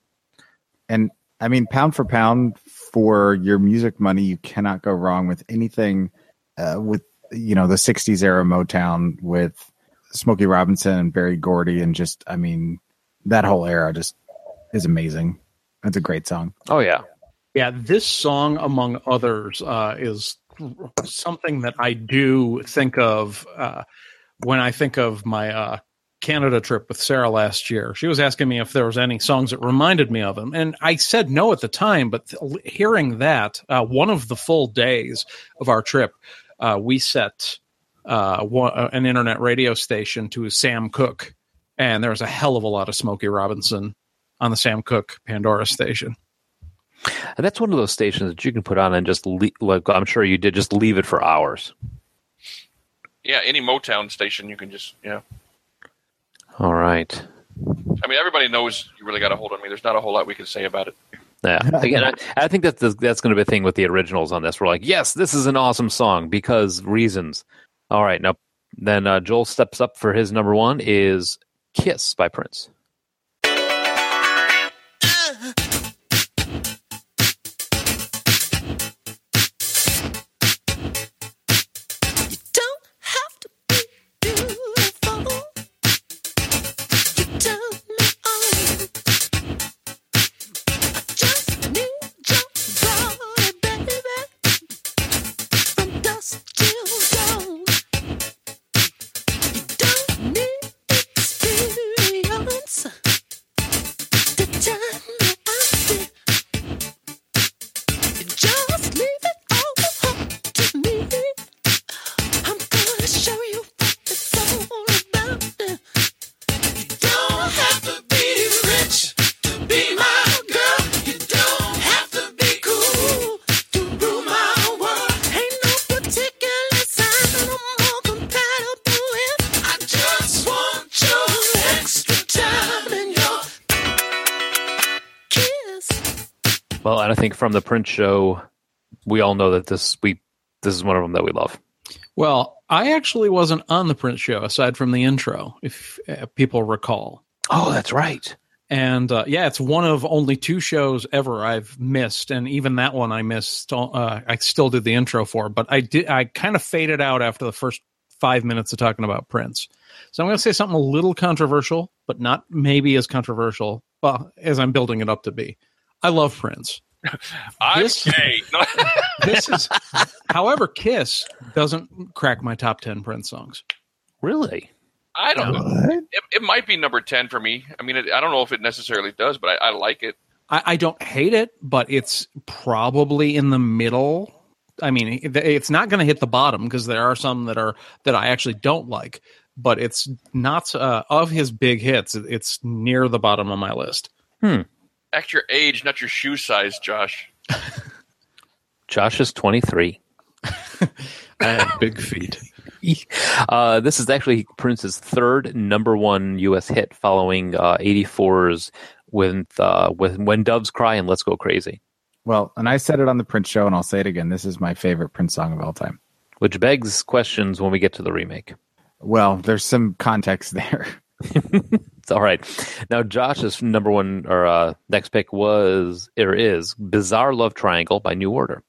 And I mean, pound for pound for your music money, you cannot go wrong with anything uh, with you know the '60s era Motown with Smokey Robinson and Berry Gordy, and just I mean that whole era just is amazing. That's a great song. Oh yeah, Yeah, this song, among others, uh, is something that I do think of uh, when I think of my uh, Canada trip with Sarah last year. She was asking me if there was any songs that reminded me of him, and I said no at the time. But th- hearing that, uh, one of the full days of our trip, uh, we set uh, one, uh, an internet radio station to Sam Cooke, and there was a hell of a lot of Smokey Robinson on the Sam Cooke Pandora station. and that's one of those stations that you can put on and just le- like I'm sure you did, just leave it for hours. Yeah, any Motown station you can just yeah. All right. I mean, everybody knows you really got a hold on me. There's not a whole lot we can say about it. Yeah. Again, I, I think that's that's going to be a thing with the originals on this. We're like, yes, this is an awesome song because reasons. All right, now then uh, Joel steps up for his number one is "Kiss" by Prince. Well, and I think from the Prince show, we all know that this we this is one of them that we love. Well, I actually wasn't on the Prince show aside from the intro, if uh, people recall. Oh, that's right. And uh, yeah, it's one of only two shows ever I've missed, and even that one I missed. Uh, I still did the intro for, but I did. I kind of faded out after the first five minutes of talking about Prince. So I'm going to say something a little controversial, but not maybe as controversial well, as I'm building it up to be. I love Prince. I'm This- gay. This is, however, Kiss doesn't crack my top ten Prince songs. Really? I don't know. It, it might be number ten for me. I mean, it, I don't know if it necessarily does, but I, I like it. I, I don't hate it, but it's probably in the middle. I mean, it- it's not going to hit the bottom because there are some that are that I actually don't like, but it's not uh, of his big hits. It's near the bottom of my list. Hmm. Act your age, not your shoe size, Josh. Josh is 23. I have big feet. Uh, this is actually Prince's third number one U.S. hit, following uh, 84's with uh, with "When Doves Cry" and "Let's Go Crazy," Well, and I said it on the Prince show, and I'll say it again. This is my favorite Prince song of all time. which begs questions when we get to the remake. Well, there's some context there. It's all right. Now, Josh's number one or uh, next pick was or is "Bizarre Love Triangle" by New Order.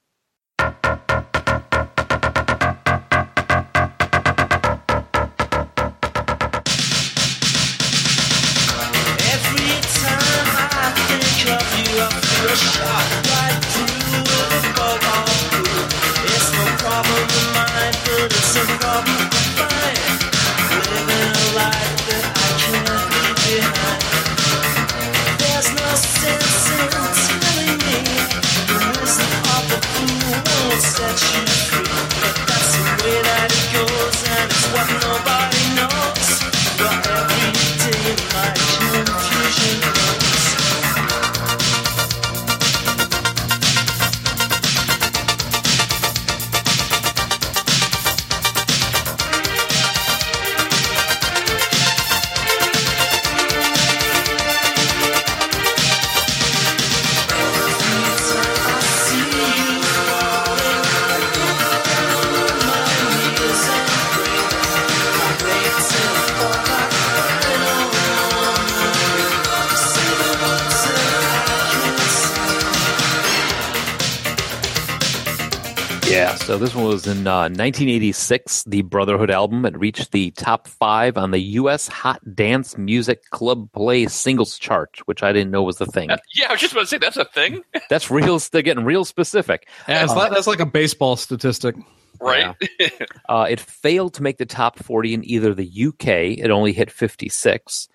1986. The Brotherhood album. It reached the top five on the U.S. Hot Dance Music Club Play Singles chart, which I didn't know was the thing. Yeah, I was just about to say that's a thing, That's real. They're getting real specific. Yeah, it's like, that's like a baseball statistic. right? Uh, it failed to make the top 40 in either the UK, it only hit 56,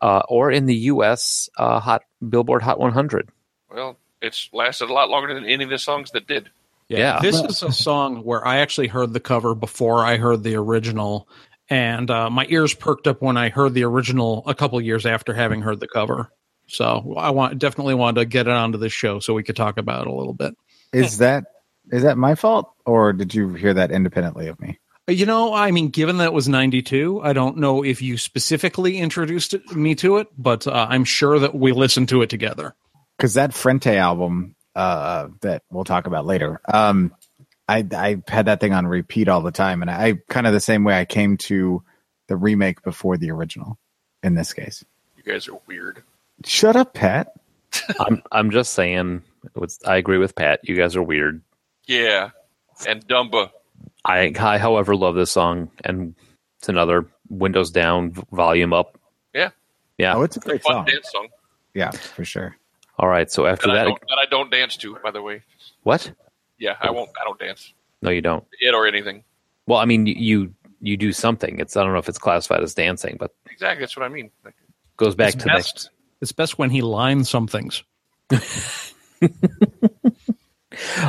uh, or in the US uh, Hot Billboard Hot 100. well, it's lasted a lot longer than any of the songs that did. Yeah. This is a song where I actually heard the cover before I heard the original, and uh, my ears perked up when I heard the original a couple years after having heard the cover. So I want definitely wanted to get it onto this show so we could talk about it a little bit. Is that is that my fault, or did you hear that independently of me? You know, I mean, given that it was 92, I don't know if you specifically introduced me to it, but uh, I'm sure that we listened to it together. Because that Frente album uh, that we'll talk about later, um, I I had that thing on repeat all the time, and I kind of the same way I came to the remake before the original. In this case, You guys are weird. shut up, Pat. I'm, I'm just saying, was, I agree with Pat. You guys are weird. Yeah, and Dumba. I, I, however, love this song, and it's another windows down, volume up. Yeah, Yeah. Oh, it's a great fun song. dance song Yeah, for sure. All right. So after that I, that, don't, that I don't dance to. By the way, what? yeah, I won't. I don't dance No, you don't. it or anything. Well, I mean, you- you you do something. It's I don't know if it's classified as dancing, but Exactly, that's what I mean. Like, goes back to best, it's best when he lines some things.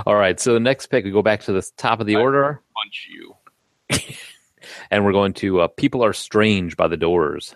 All right. So the next pick, we go back to the top of the order, punch you. and we're going to uh, "People Are Strange" by the Doors.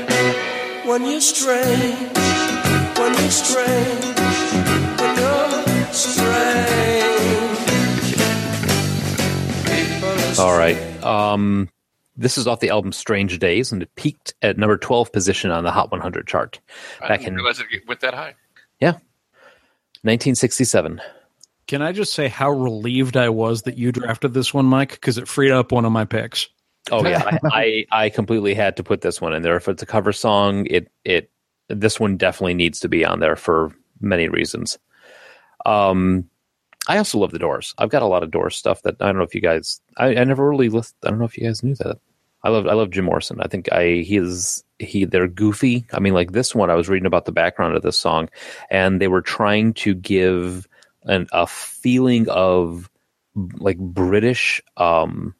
When you're strange, when you're strange, when you're strange. All right. Um, this is off the album "Strange Days," and it peaked at number twelve position on the Hot 100 chart I back didn't in realize it went that high. yeah, 1967. Can I just say how relieved I was that you drafted this one, Mike? Because it freed up one of my picks. Oh yeah, I, I I completely had to put this one in there. If it's a cover song, it it this one definitely needs to be on there for many reasons. Um, I also love the Doors. I've got a lot of Doors stuff that I don't know if you guys. I, I never really list. I don't know if you guys knew that. I love I love Jim Morrison. I think I he is he they're goofy. I mean, like this one, I was reading about the background of this song, and they were trying to give an a feeling of like British um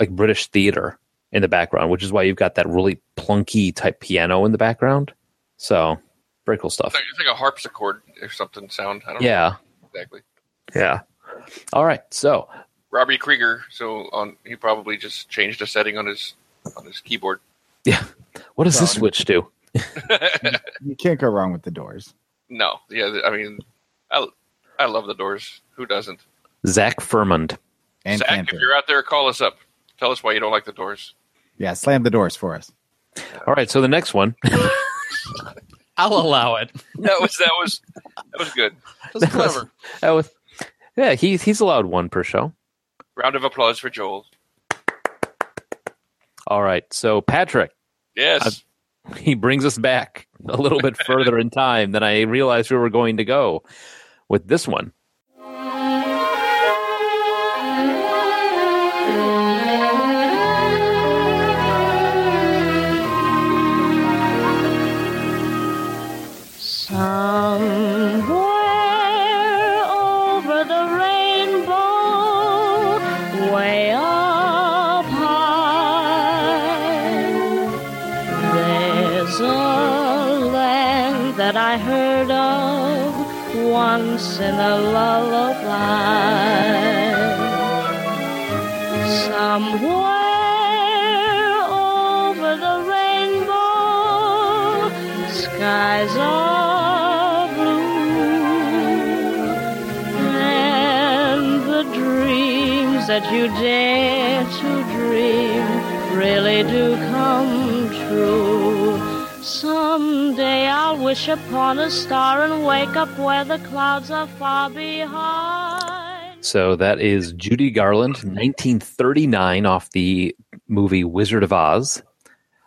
like British theater in the background, which is why you've got that really plunky type piano in the background. So very cool stuff. It's like, it's like a harpsichord or something sound. I don't Yeah. know exactly. Yeah. All right. So Robbie Krieger. So on, he probably just changed a setting on his on his keyboard. Yeah. What does this switch do? You can't go wrong with the Doors. No, yeah, I mean, I I love the Doors. Who doesn't? Zach Furmond. And Zach, Cantor. if you're out there, call us up. Tell us why you don't like the Doors. Yeah, slam the doors for us. All right. So the next one. I'll allow it. That was that was that was good. That's clever. that was, yeah, he's he's allowed one per show. Round of applause for Joel. All right. So Patrick, Yes. Uh, he brings us back a little bit further in time than I realized we were going to go with this one. Once in a lullaby. Somewhere over the rainbow, skies are blue, and the dreams that you dare to dream really do come true. Someday wish upon a star and wake up where the clouds are far behind. So that is Judy Garland, 1939, off the movie Wizard of Oz.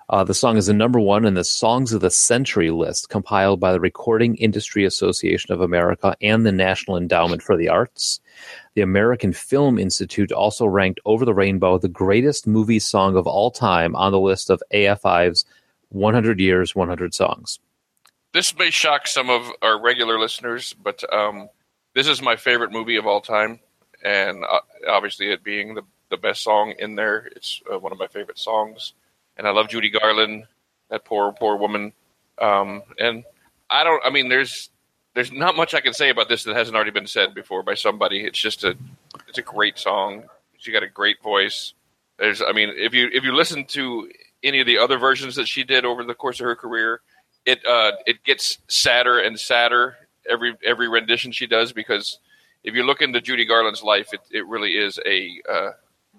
Uh, the song is the number one in the Songs of the Century list, compiled by the Recording Industry Association of America and the National Endowment for the Arts. The American Film Institute also ranked Over the Rainbow the greatest movie song of all time on the list of AFI's 100 Years, 100 Songs. This may shock some of our regular listeners, but um, this is my favorite movie of all time, and uh, obviously, it being the the best song in there, it's uh, one of my favorite songs. And I love Judy Garland, that poor poor woman. Um, and I don't. I mean, there's there's not much I can say about this that hasn't already been said before by somebody. It's just a it's a great song. She got a great voice. There's, I mean, if you if you listen to any of the other versions that she did over the course of her career, it uh, it gets sadder and sadder every every rendition she does because if you look into Judy Garland's life, it, it really is a uh,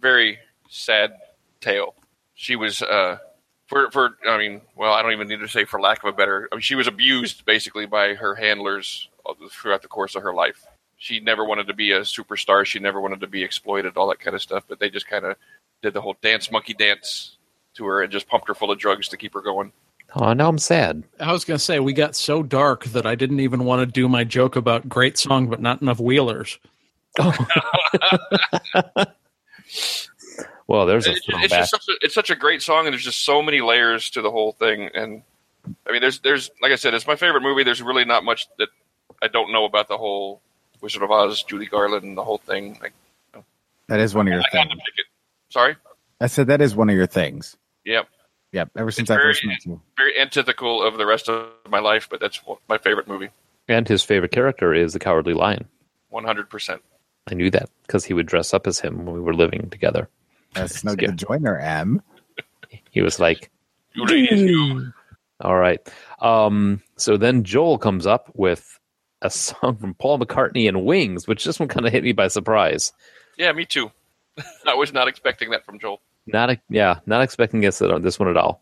very sad tale. She was uh, for for I mean, well, I don't even need to say for lack of a better. I mean, she was abused basically by her handlers throughout the course of her life. She never wanted to be a superstar. She never wanted to be exploited, all that kind of stuff. But they just kind of did the whole dance monkey dance to her and just pumped her full of drugs to keep her going. Oh, now I'm sad. I was going to say we got so dark that I didn't even want to do my joke about great song but not enough wheelers. Well, there's a It's, it's just such a, it's such a great song, and there's just so many layers to the whole thing. And I mean, there's there's like I said, it's my favorite movie. There's really not much that I don't know about the whole Wizard of Oz, Judy Garland, and the whole thing. Like, That is one of your I things. pick it. Sorry. I said that is one of your things. Yep. Yep. Ever since It's I very, first met you. very antithetical of the rest of my life, but that's my favorite movie. And his favorite character is the Cowardly Lion. One hundred percent. I knew that because he would dress up as him when we were living together. That's no good joiner, M. He was like, all right. Um, so then Joel comes up with a song from Paul McCartney and Wings, which this one kind of hit me by surprise. Yeah, me too. I was not expecting that from Joel. Not, yeah, not expecting this one at all.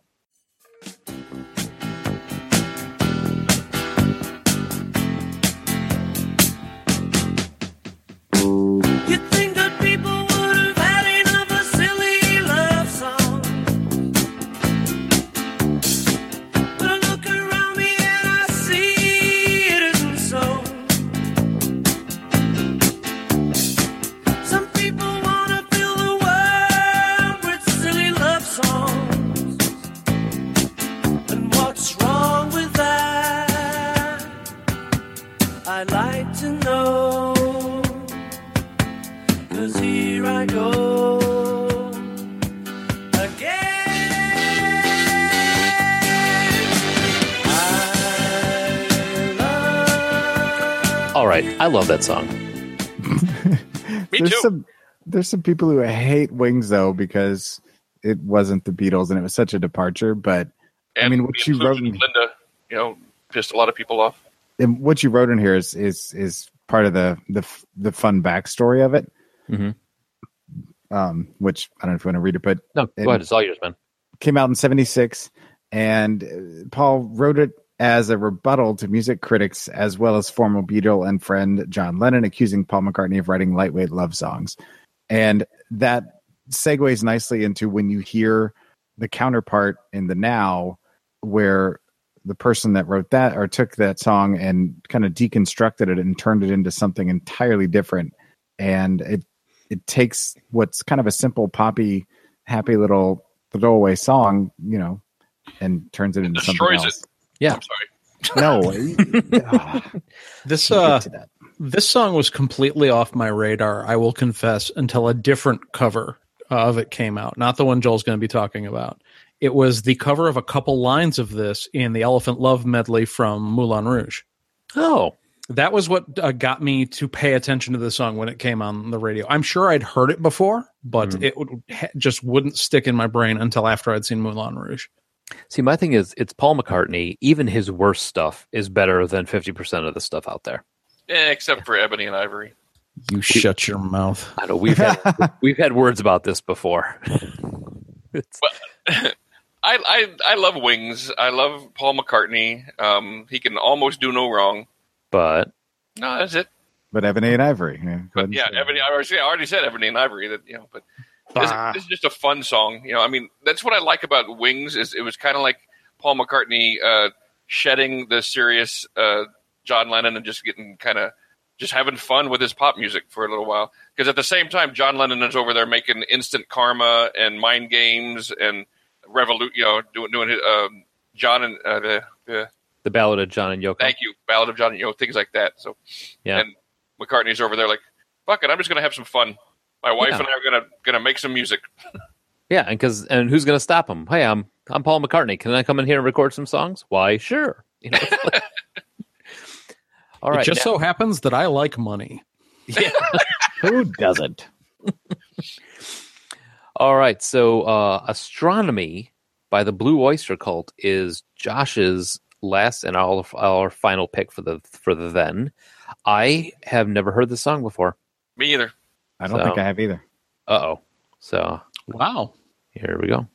That song. Me there's too. some there's some people who hate Wings though because it wasn't the Beatles and it was such a departure. But I mean, what you wrote in, Linda, you know, pissed a lot of people off. and what you wrote in here is is is part of the the the fun backstory of it. Mhm. Um, which I don't know if you want to read it, but No, go ahead. It's all yours, man. came out in 76 and uh, paul wrote it as a rebuttal to music critics as well as former beatle and friend john lennon accusing paul mccartney of writing lightweight love songs. And that segues nicely into when you hear the counterpart in the now where the person that wrote that or took that song and kind of deconstructed it and turned it into something entirely different. And it it takes what's kind of a simple poppy happy little throwaway song you know and turns it into something else. it. Yeah. I'm sorry. no This uh this song was completely off my radar, I will confess, until a different cover of it came out. Not the one Joel's going to be talking about. It was the cover of a couple lines of this in the Elephant Love medley from Moulin Rouge. Oh, That was what uh, got me to pay attention to the song when it came on the radio. I'm sure I'd heard it before, but Mhm. it would, ha- just wouldn't stick in my brain until after I'd seen Moulin Rouge. See, my thing is, it's Paul McCartney. Even his worst stuff is better than 50% of the stuff out there. Eh, except for Ebony and Ivory. You shut your mouth. I know we've had we've had words about this before. I, I I love Wings. I love Paul McCartney. Um, he can almost do no wrong. But No, that's it. But Ebony and Ivory. Yeah, But yeah, Ebony. I already, I already said Ebony and Ivory. That you know, but this, this is just a fun song. You know, I mean, that's what I like about Wings. Is it was kind of like Paul McCartney uh, shedding the serious uh, John Lennon and just getting kind of just having fun with his pop music for a little while. Because at the same time, John Lennon is over there making instant karma and mind games and revolut. You know, doing doing his, um, John and uh, the, the the Ballad of John and Yoko. thank you Ballad of John. You know, things like that. So Yeah. and McCartney's over there like, fuck it, I'm just gonna have some fun. My wife Yeah. and I are gonna gonna make some music. Yeah, and because and who's going to stop him? Hey, I'm I'm Paul McCartney. Can I come in here and record some songs? Why, sure. You know, like- all right. it just now- so happens that I like money. Yeah. Who doesn't? All right. So, uh, Astronomy by the Blue Oyster Cult is Josh's last and our, our final pick for the for the then. I have never heard the song before. Me either. I don't So- think I have either. Uh oh. So Wow. here we go.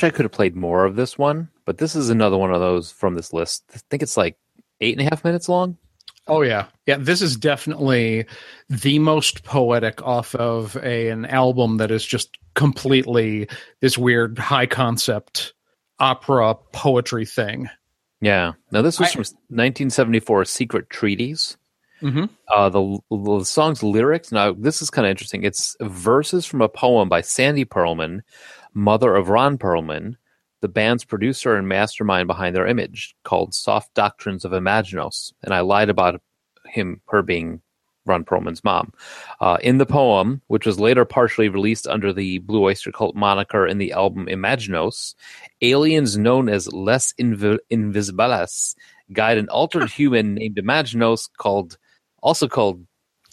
Wish I could have played more of this one, but this is another one of those from this list. I think it's like eight and a half minutes long. Oh yeah, yeah. This is definitely the most poetic off of a an album that is just completely this weird high concept opera poetry thing. Yeah. Now, this was I- from 1974 Secret Treaties. Mm-hmm. Uh, the, the song's lyrics. Now, this is kind of interesting. It's verses from a poem by Sandy Pearlman, mother of Ron Perlman, the band's producer and mastermind behind their image, called "Soft Doctrines of Imaginos." And I lied about him, her being Ron Perlman's mom. Uh, in the poem, which was later partially released under the Blue Oyster Cult moniker in the album Imaginos, aliens known as Les Invi- Invisibles guide an altered human named Imaginos called also called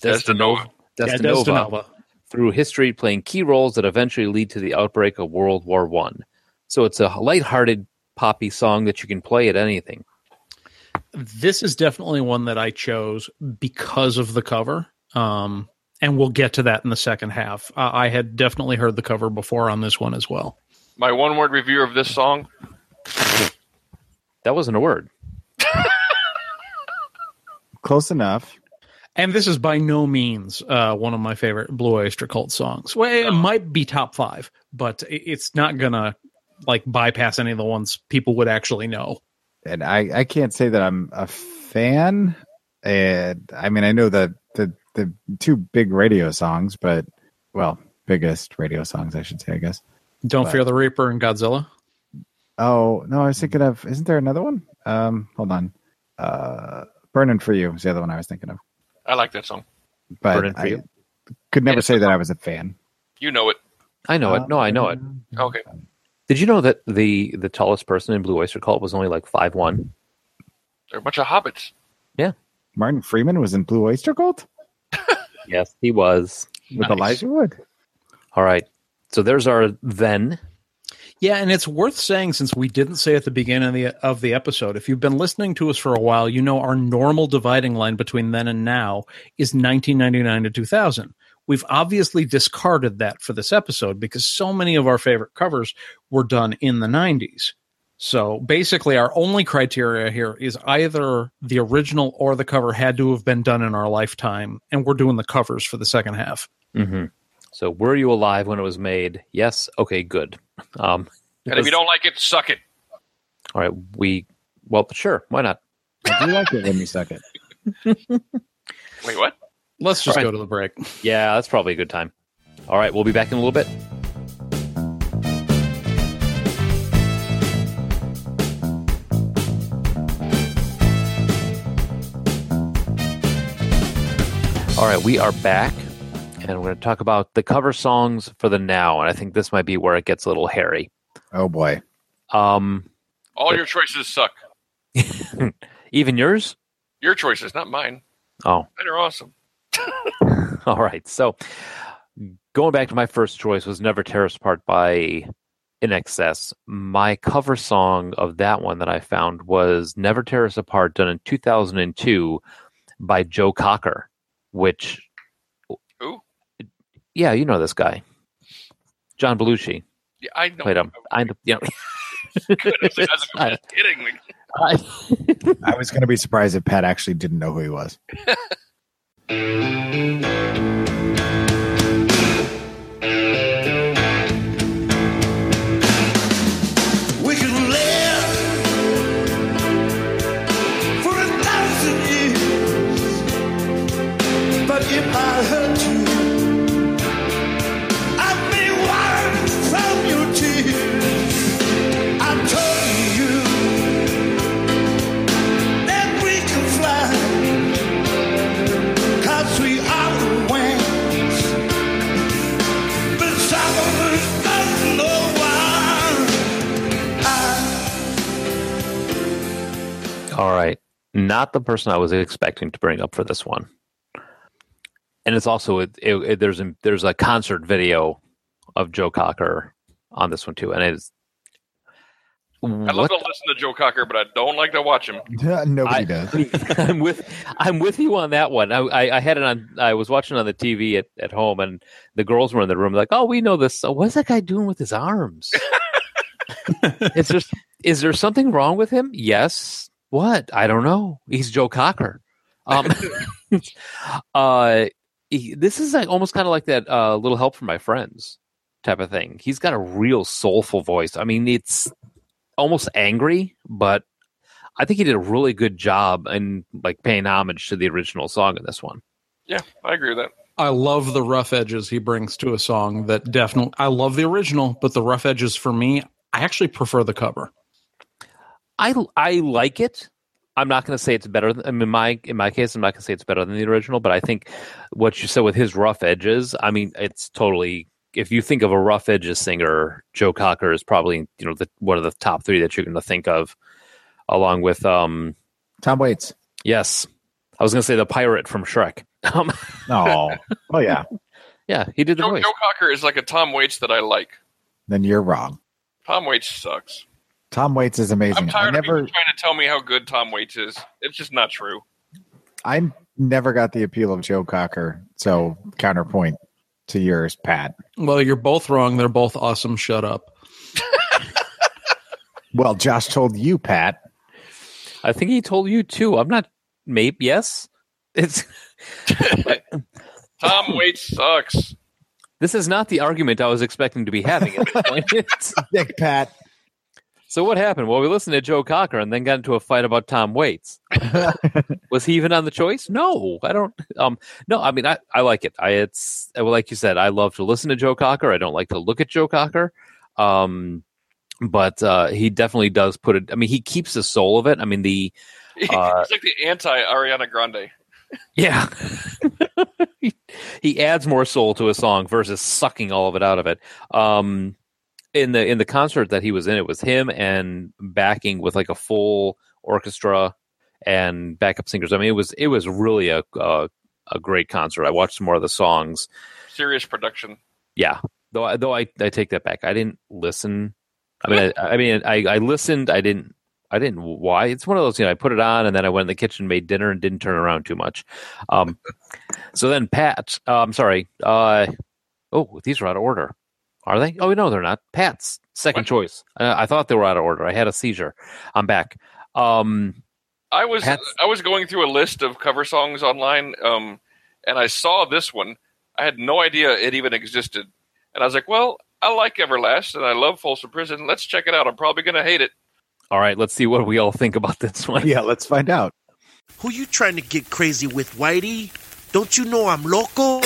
Desdinova, Yeah, Desdinova, Desdinova. Through history playing key roles that eventually lead to the outbreak of World War One. So it's a lighthearted poppy song that you can play at anything. This is definitely one that I chose because of the cover. Um, and we'll get to that in the second half. Uh, I had definitely heard the cover before on this one as well. My one word review of this song: That wasn't a word. Close enough. And this is by no means uh, one of my favorite Blue Oyster Cult songs. Well, it might be top five, but it's not gonna like bypass any of the ones people would actually know. and I, I can't say that I'm a fan. And I mean, I know the, the, the two big radio songs, but well, biggest radio songs, I should say, I guess. Don't But- fear the Reaper and Godzilla. Oh, no, I was thinking of, isn't there another one? Um, hold on. Uh, Burning for You is the other one I was thinking of. I like that song. But Burning I could never say that I was a fan. You know it. I know it. No, I know it. Uh, okay. Did you know that the the tallest person in Blue Oyster Cult was only like five one? They're a bunch of hobbits. Yeah. Martin Freeman was in Blue Oyster Cult Yes, he was. with Nice. Elijah Wood. All right. So there's our then. Yeah, and it's worth saying since we didn't say at the beginning of the of the episode, if you've been listening to us for a while, you know our normal dividing line between then and now is 1999 to 2000. we've obviously discarded that for this episode because so many of our favorite covers were done in the 90s. So basically, our only criteria here is either the original or the cover had to have been done in our lifetime, and we're doing the covers for the second half. hmm So, were you alive when it was made? Yes. Okay, good. Um, And if you don't like it, suck it. all right, we well, sure, why not? I do like it when you suck it. Wait, what? Let's just All right. go to the break. Yeah, that's probably a good time. All right, we'll be back in a little bit. All right, we are back, and we're going to talk about the cover songs for the now. And I think this might be where it gets a little hairy. Oh boy. Um, All your choices suck. even yours? Your choices, not mine. Oh, Mine are awesome. All right. So going back to my first choice was Never Tear Us Apart by INXS. My cover song of that one that I found was Never Tear Us Apart, done in 2002 by Joe Cocker, which. Who? Yeah, you know this guy. John Belushi. Yeah, I know. Played him. I know. You know. Good. I was, like, I was like, just kidding. I was going to be surprised if Pat actually didn't know who he was. All right. Not the person I was expecting to bring up for this one. And it's also it, it, it- there's a, there's a concert video of Joe Cocker on this one too, and it's I love to listen to Joe Cocker, but I don't like to watch him. Nobody I- does. I'm with I'm with you on that one. I, I, I had it on. I was watching on the TV at, at home, and the girls were in the room like, "Oh, we know this. So what's that guy doing with his arms? it's just is there something wrong with him? Yes. What? I don't know. He's Joe Cocker. Um, uh, he- this is like almost kind of like that uh, little help from my friends type of thing. He's got a real soulful voice. I mean, it's almost angry, but I think he did a really good job in like paying homage to the original song in this one. Yeah, I agree with that. I love the rough edges he brings to a song that definitely I love the original, but the rough edges for me, I actually prefer the cover. I I like it. I'm not going to say it's better. Than, I mean, in my in my case, I'm not going to say it's better than the original, but I think what you said with his rough edges, I mean, it's totally. If you think of a rough edges singer, Joe Cocker is probably you know the, one of the top three that you're going to think of, along with um Tom Waits. Yes, I was going to say the pirate from Shrek. Um, Oh, oh yeah. yeah, he did the Joe, voice. Joe Cocker is like a Tom Waits that I like. Then you're wrong. Tom Waits sucks. Tom Waits is amazing. I'm tired I of people trying to tell me how good Tom Waits is. It's just not true. I never got the appeal of Joe Cocker. So counterpoint to yours, Pat. Well, you're both wrong. They're both awesome. Shut up. Well, Josh told you, Pat. I think he told you too. I'm not. Maybe yes. It's Tom Waits sucks. this is not the argument I was expecting to be having at this point. It's- Dick Pat. So what happened? Well, we listened to Joe Cocker and then got into a fight about Tom Waits. was he even on the choice? No, I don't. Um, no, I mean, I, I like it. I it's like you said, I love to listen to Joe Cocker. I don't like to look at Joe Cocker. Um, but uh, he definitely does put it. I mean, he keeps the soul of it. I mean, the uh, He's like the anti Ariana Grande. Yeah. he, he adds more soul to a song versus sucking all of it out of it. Um in the in the concert that he was in it was him and backing with like a full orchestra and backup singers. I mean it was it was really a a, a great concert. I watched some more of the songs. Serious production. Yeah. Though I, though I, I take that back. I didn't listen. I mean I, I mean I, I listened. I didn't I didn't. Why? It's one of those. You know, I put it on, and then I went in the kitchen, made dinner, and didn't turn around too much. Um, so then Pat, uh, I'm sorry. Uh, oh, these are out of order. Are they? Oh no, they're not. Pat's second choice. Uh, I thought they were out of order. I had a seizure. I'm back. Um, I was Pat's- I was going through a list of cover songs online, um, and I saw this one. I had no idea it even existed, and I was like, "Well, I like Everlast, and I love Folsom Prison. Let's check it out. I'm probably going to hate it." all right, let's see what we all think about this one. Yeah, let's find out. Who you trying to get crazy with, Whitey? Don't you know I'm local?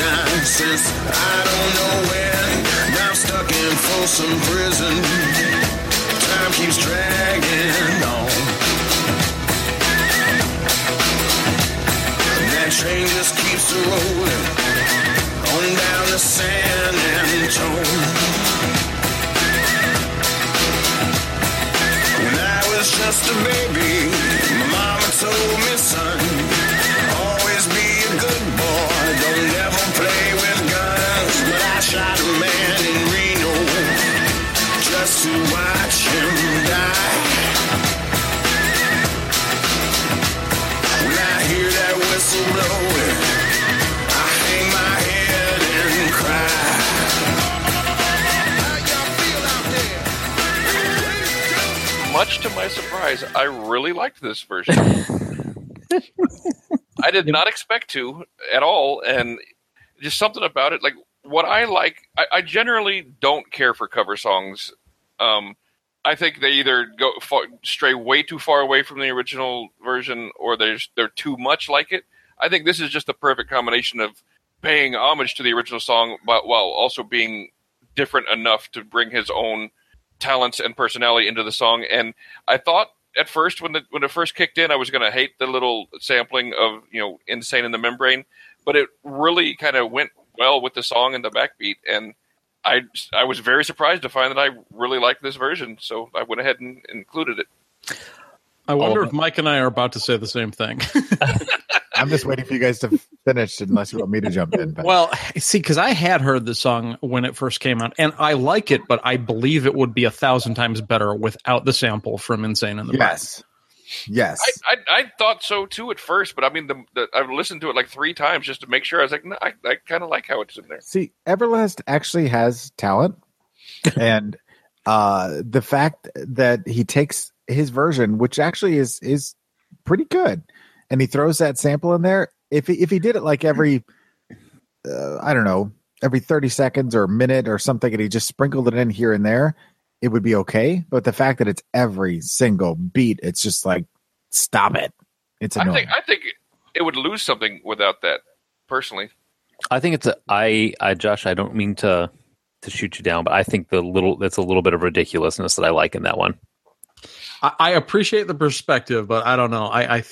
The since I don't know when. Now I'm stuck in Folsom Prison. Time keeps dragging on. That train just keeps rolling on down to San Antone. When I was just a baby, my mama told me, son, Much to my surprise, I really liked this version. I did not expect to at all, and just something about it. Like what I like, I, I generally don't care for cover songs. Um, I think they either go far, stray way too far away from the original version, or they're they're too much like it. I think this is just the perfect combination of paying homage to the original song, but while also being different enough to bring his own talents and personality into the song. And I thought at first when the when it first kicked in, I was going to hate the little sampling of you know "Insane in the Membrane," but it really kind of went well with the song and the backbeat. And I I was very surprised to find that I really liked this version, so I went ahead and included it. I wonder Oh. if Mike and I are about to say the same thing. I'm just waiting for you guys to finish, unless you want me to jump in. But well, see, because I had heard the song when it first came out, and I like it, but I believe it would be a thousand times better without the sample from Insane in the Brain. yes, yes, I, I I thought so too at first, but I mean the, the I've listened to it like three times just to make sure. I was like, no, I, I kind of like how it's in there. See, Everlast actually has talent, and uh, the fact that he takes his version, which actually is is pretty good, and he throws that sample in there. If he, if he did it like every, uh, I don't know, every thirty seconds or a minute or something, and he just sprinkled it in here and there, it would be okay. But the fact that it's every single beat, it's just like, stop it. It's I annoying. think I think it would lose something without that. Personally, I think it's a I I Josh, I don't mean to to shoot you down, but I think the little that's a little bit of ridiculousness that I like in that one. I, I appreciate the perspective, but I don't know. I, I,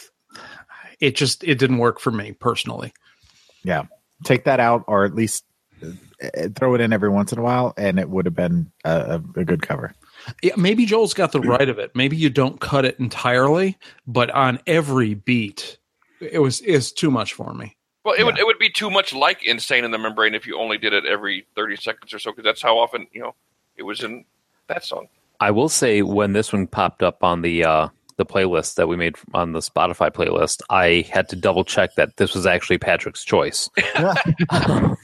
it just it didn't work for me personally. Yeah. Take that out or at least uh, throw it in every once in a while and it would have been a, a, a good cover. Yeah, maybe Joel's got the right of it. Maybe you don't cut it entirely, but on every beat, it was is too much for me. well, it would it would be too much like "Insane in the Membrane" if you only did it every thirty seconds or so, because that's how often you know it was in that song. I will say when this one popped up on the uh, the playlist that we made on the Spotify playlist, I had to double check that this was actually Patrick's choice. Yeah,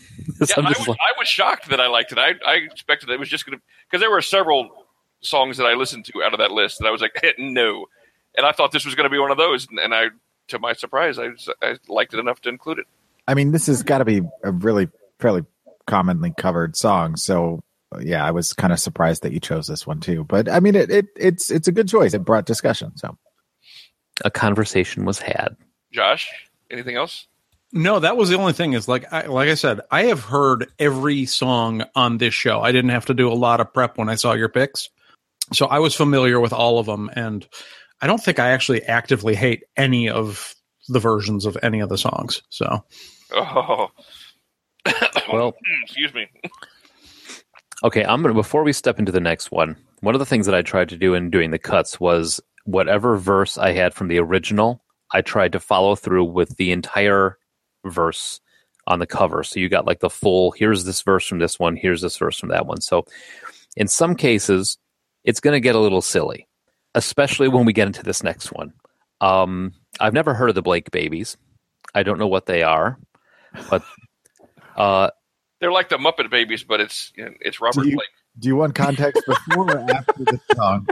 So I'm I, was, like- I was shocked that I liked it. I, I expected it was just going to because there were several songs that I listened to out of that list that I was like, eh, no, and I thought this was going to be one of those, and, and I, to my surprise, I, I liked it enough to include it. I mean, this has got to be a really fairly commonly covered song. So yeah, I was kind of surprised that you chose this one too. But I mean, it, it it's it's a good choice. It brought discussion. So a conversation was had. Josh, anything else? No, that was the only thing. Is like, I, like I said, I have heard every song on this show. I didn't have to do a lot of prep when I saw your picks, so I was familiar with all of them. And I don't think I actually actively hate any of the versions of any of the songs. So Oh. Well, excuse me. Okay, I'm gonna before we step into the next one. One of the things that I tried to do in doing the cuts was whatever verse I had from the original, I tried to follow through with the entire verse on the cover. So you got like the full. Here's this verse from this one. Here's this verse from that one. So in some cases, it's going to get a little silly, especially when we get into this next one. Um, I've never heard of the Blake Babies. I don't know what they are, but uh, They're like the Muppet Babies, but it's it's Robert Do you, Blake. do you want context before or after the song?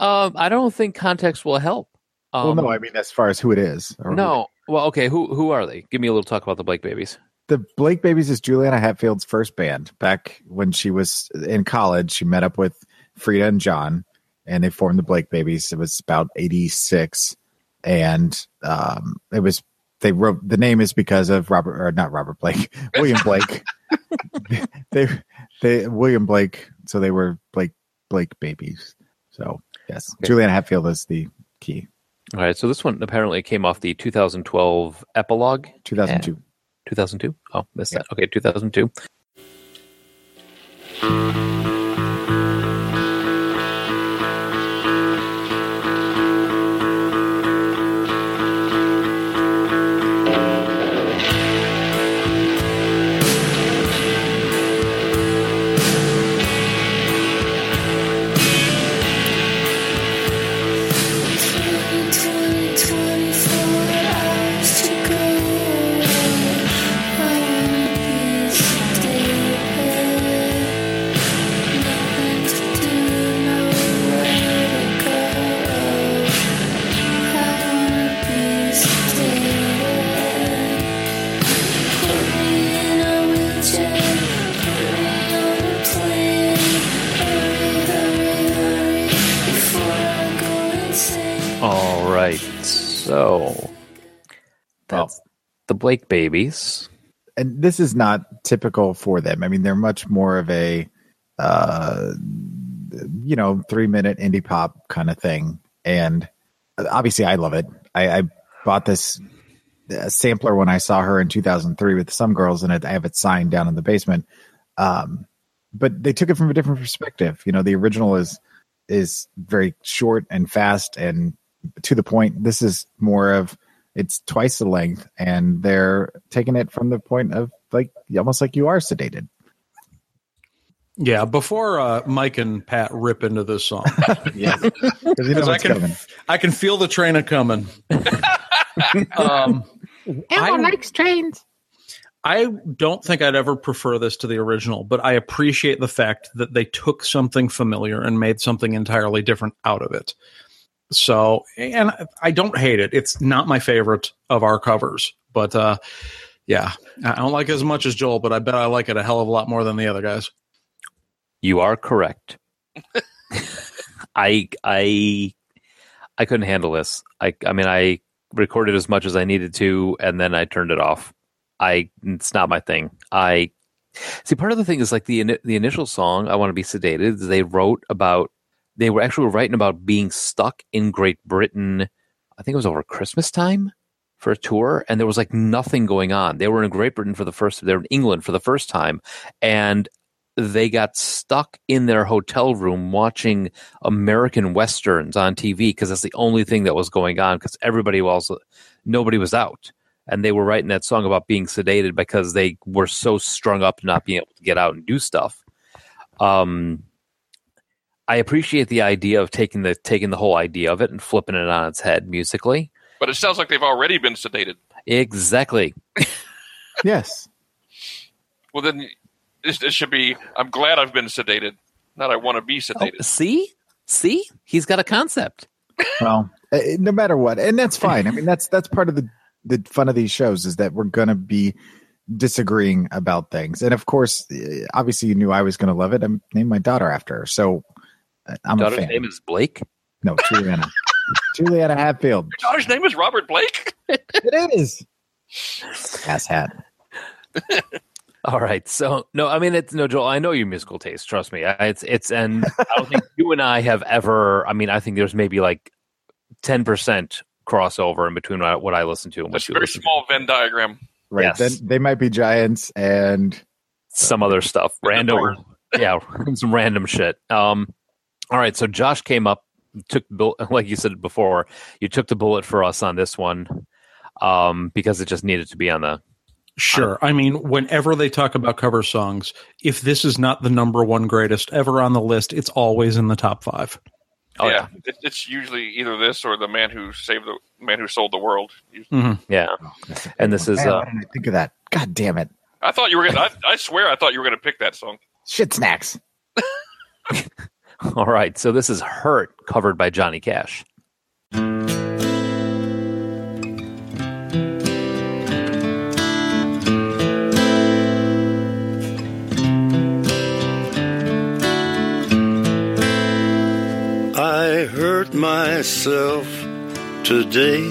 um, I don't think context will help. Um, well, no, I mean as far as who it is. or who no. Well, okay. Who who are they? Give me a little talk about the Blake Babies. the Blake Babies is Juliana Hatfield's first band. Back when she was in college, she met up with Freda and John, and they formed the Blake Babies. It was about '86, and um, it was they wrote the name is because of Robert or not Robert Blake, William Blake. they they William Blake, so they were Blake Blake Babies. So yes, Juliana Hatfield is the key. All right. So this one apparently came off the 2012 epilogue. 2002. 2002. Oh, missed that. Okay, 2002. The Blake Babies. and this is not typical for them. I mean, they're much more of a, uh, you know, three minute indie pop kind of thing. And obviously, I love it. I, I bought this uh, sampler when I saw her in 2003 with some girls, and I have it signed down in the basement. Um, but they took it from a different perspective. You know, the original is is very short and fast and to the point. This is more of it's twice the length, and they're taking it from the point of like almost like you are sedated. yeah, before uh, Mike and Pat rip into this song, Yeah, because you know because I can coming. I can feel the train a coming. um, Elmo I- likes trains. I don't think I'd ever prefer this to the original, but I appreciate the fact that they took something familiar and made something entirely different out of it. So, and I don't hate it. It's not my favorite of our covers, but uh, yeah, I don't like it as much as Joel, but I bet I like it a hell of a lot more than the other guys. You are correct. I I I couldn't handle this. I I mean I recorded as much as I needed to and then I turned it off. I it's not my thing. I see part of the thing is like the the initial song I want to be sedated they wrote about they were actually writing about being stuck in Great Britain. I think it was over Christmas time for a tour and there was like nothing going on. They were in Great Britain for the first they were in England for the first time and they got stuck in their hotel room watching American westerns on TV because that's the only thing that was going on because everybody was nobody was out and they were writing that song about being sedated because they were so strung up not being able to get out and do stuff. Um, I appreciate the idea of taking the taking the whole idea of it and flipping it on its head musically. But it sounds like they've already been sedated. Exactly. Yes. Well, then it, it should be. I'm glad I've been sedated. Not I want to be sedated. See, see, he's got a concept. Well, uh, no matter what, and that's fine. I mean, that's that's part of the the fun of these shows is that we're gonna be disagreeing about things, and of course, uh, obviously, you knew I was gonna love it. I named my daughter after her, so uh, I'm a Daughter's fan. name is Blake. no, Juliana. Juliana Hatfield. Your daughter's name is Robert Blake. It is. Ass hat. All right. So no, I mean it's no Joel. I know your musical taste. Trust me. I- It's it's and I don't think you and I have ever. I mean, I think there's maybe like ten percent crossover in between what, what I listen to and what Just a you very listen small Venn diagram. Right. Yes. Then they might be giants and to. Some other stuff, random. yeah, some random shit. Um. All right. So Josh came up, took like you said before. You took the bullet for us on this one, um, because it just needed to be on the. Sure. I mean, whenever they talk about cover songs, if this is not the number one greatest ever on the list, it's always in the top five. Oh, yeah, It, it's usually either this or the man who saved the man who sold the world. Yeah. And this is Man, uh, why didn't I think of that? God damn it. I thought you were gonna. I, I swear, I thought you were gonna pick that song. Shit snacks. all right. So this is "Hurt" covered by Johnny Cash. I hurt myself today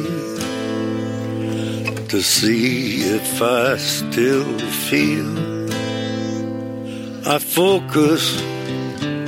to see if I still feel. I focus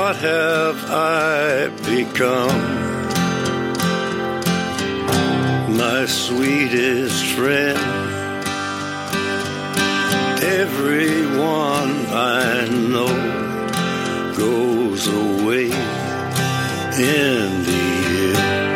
What have I become? My sweetest friend. Everyone I know goes away in the end.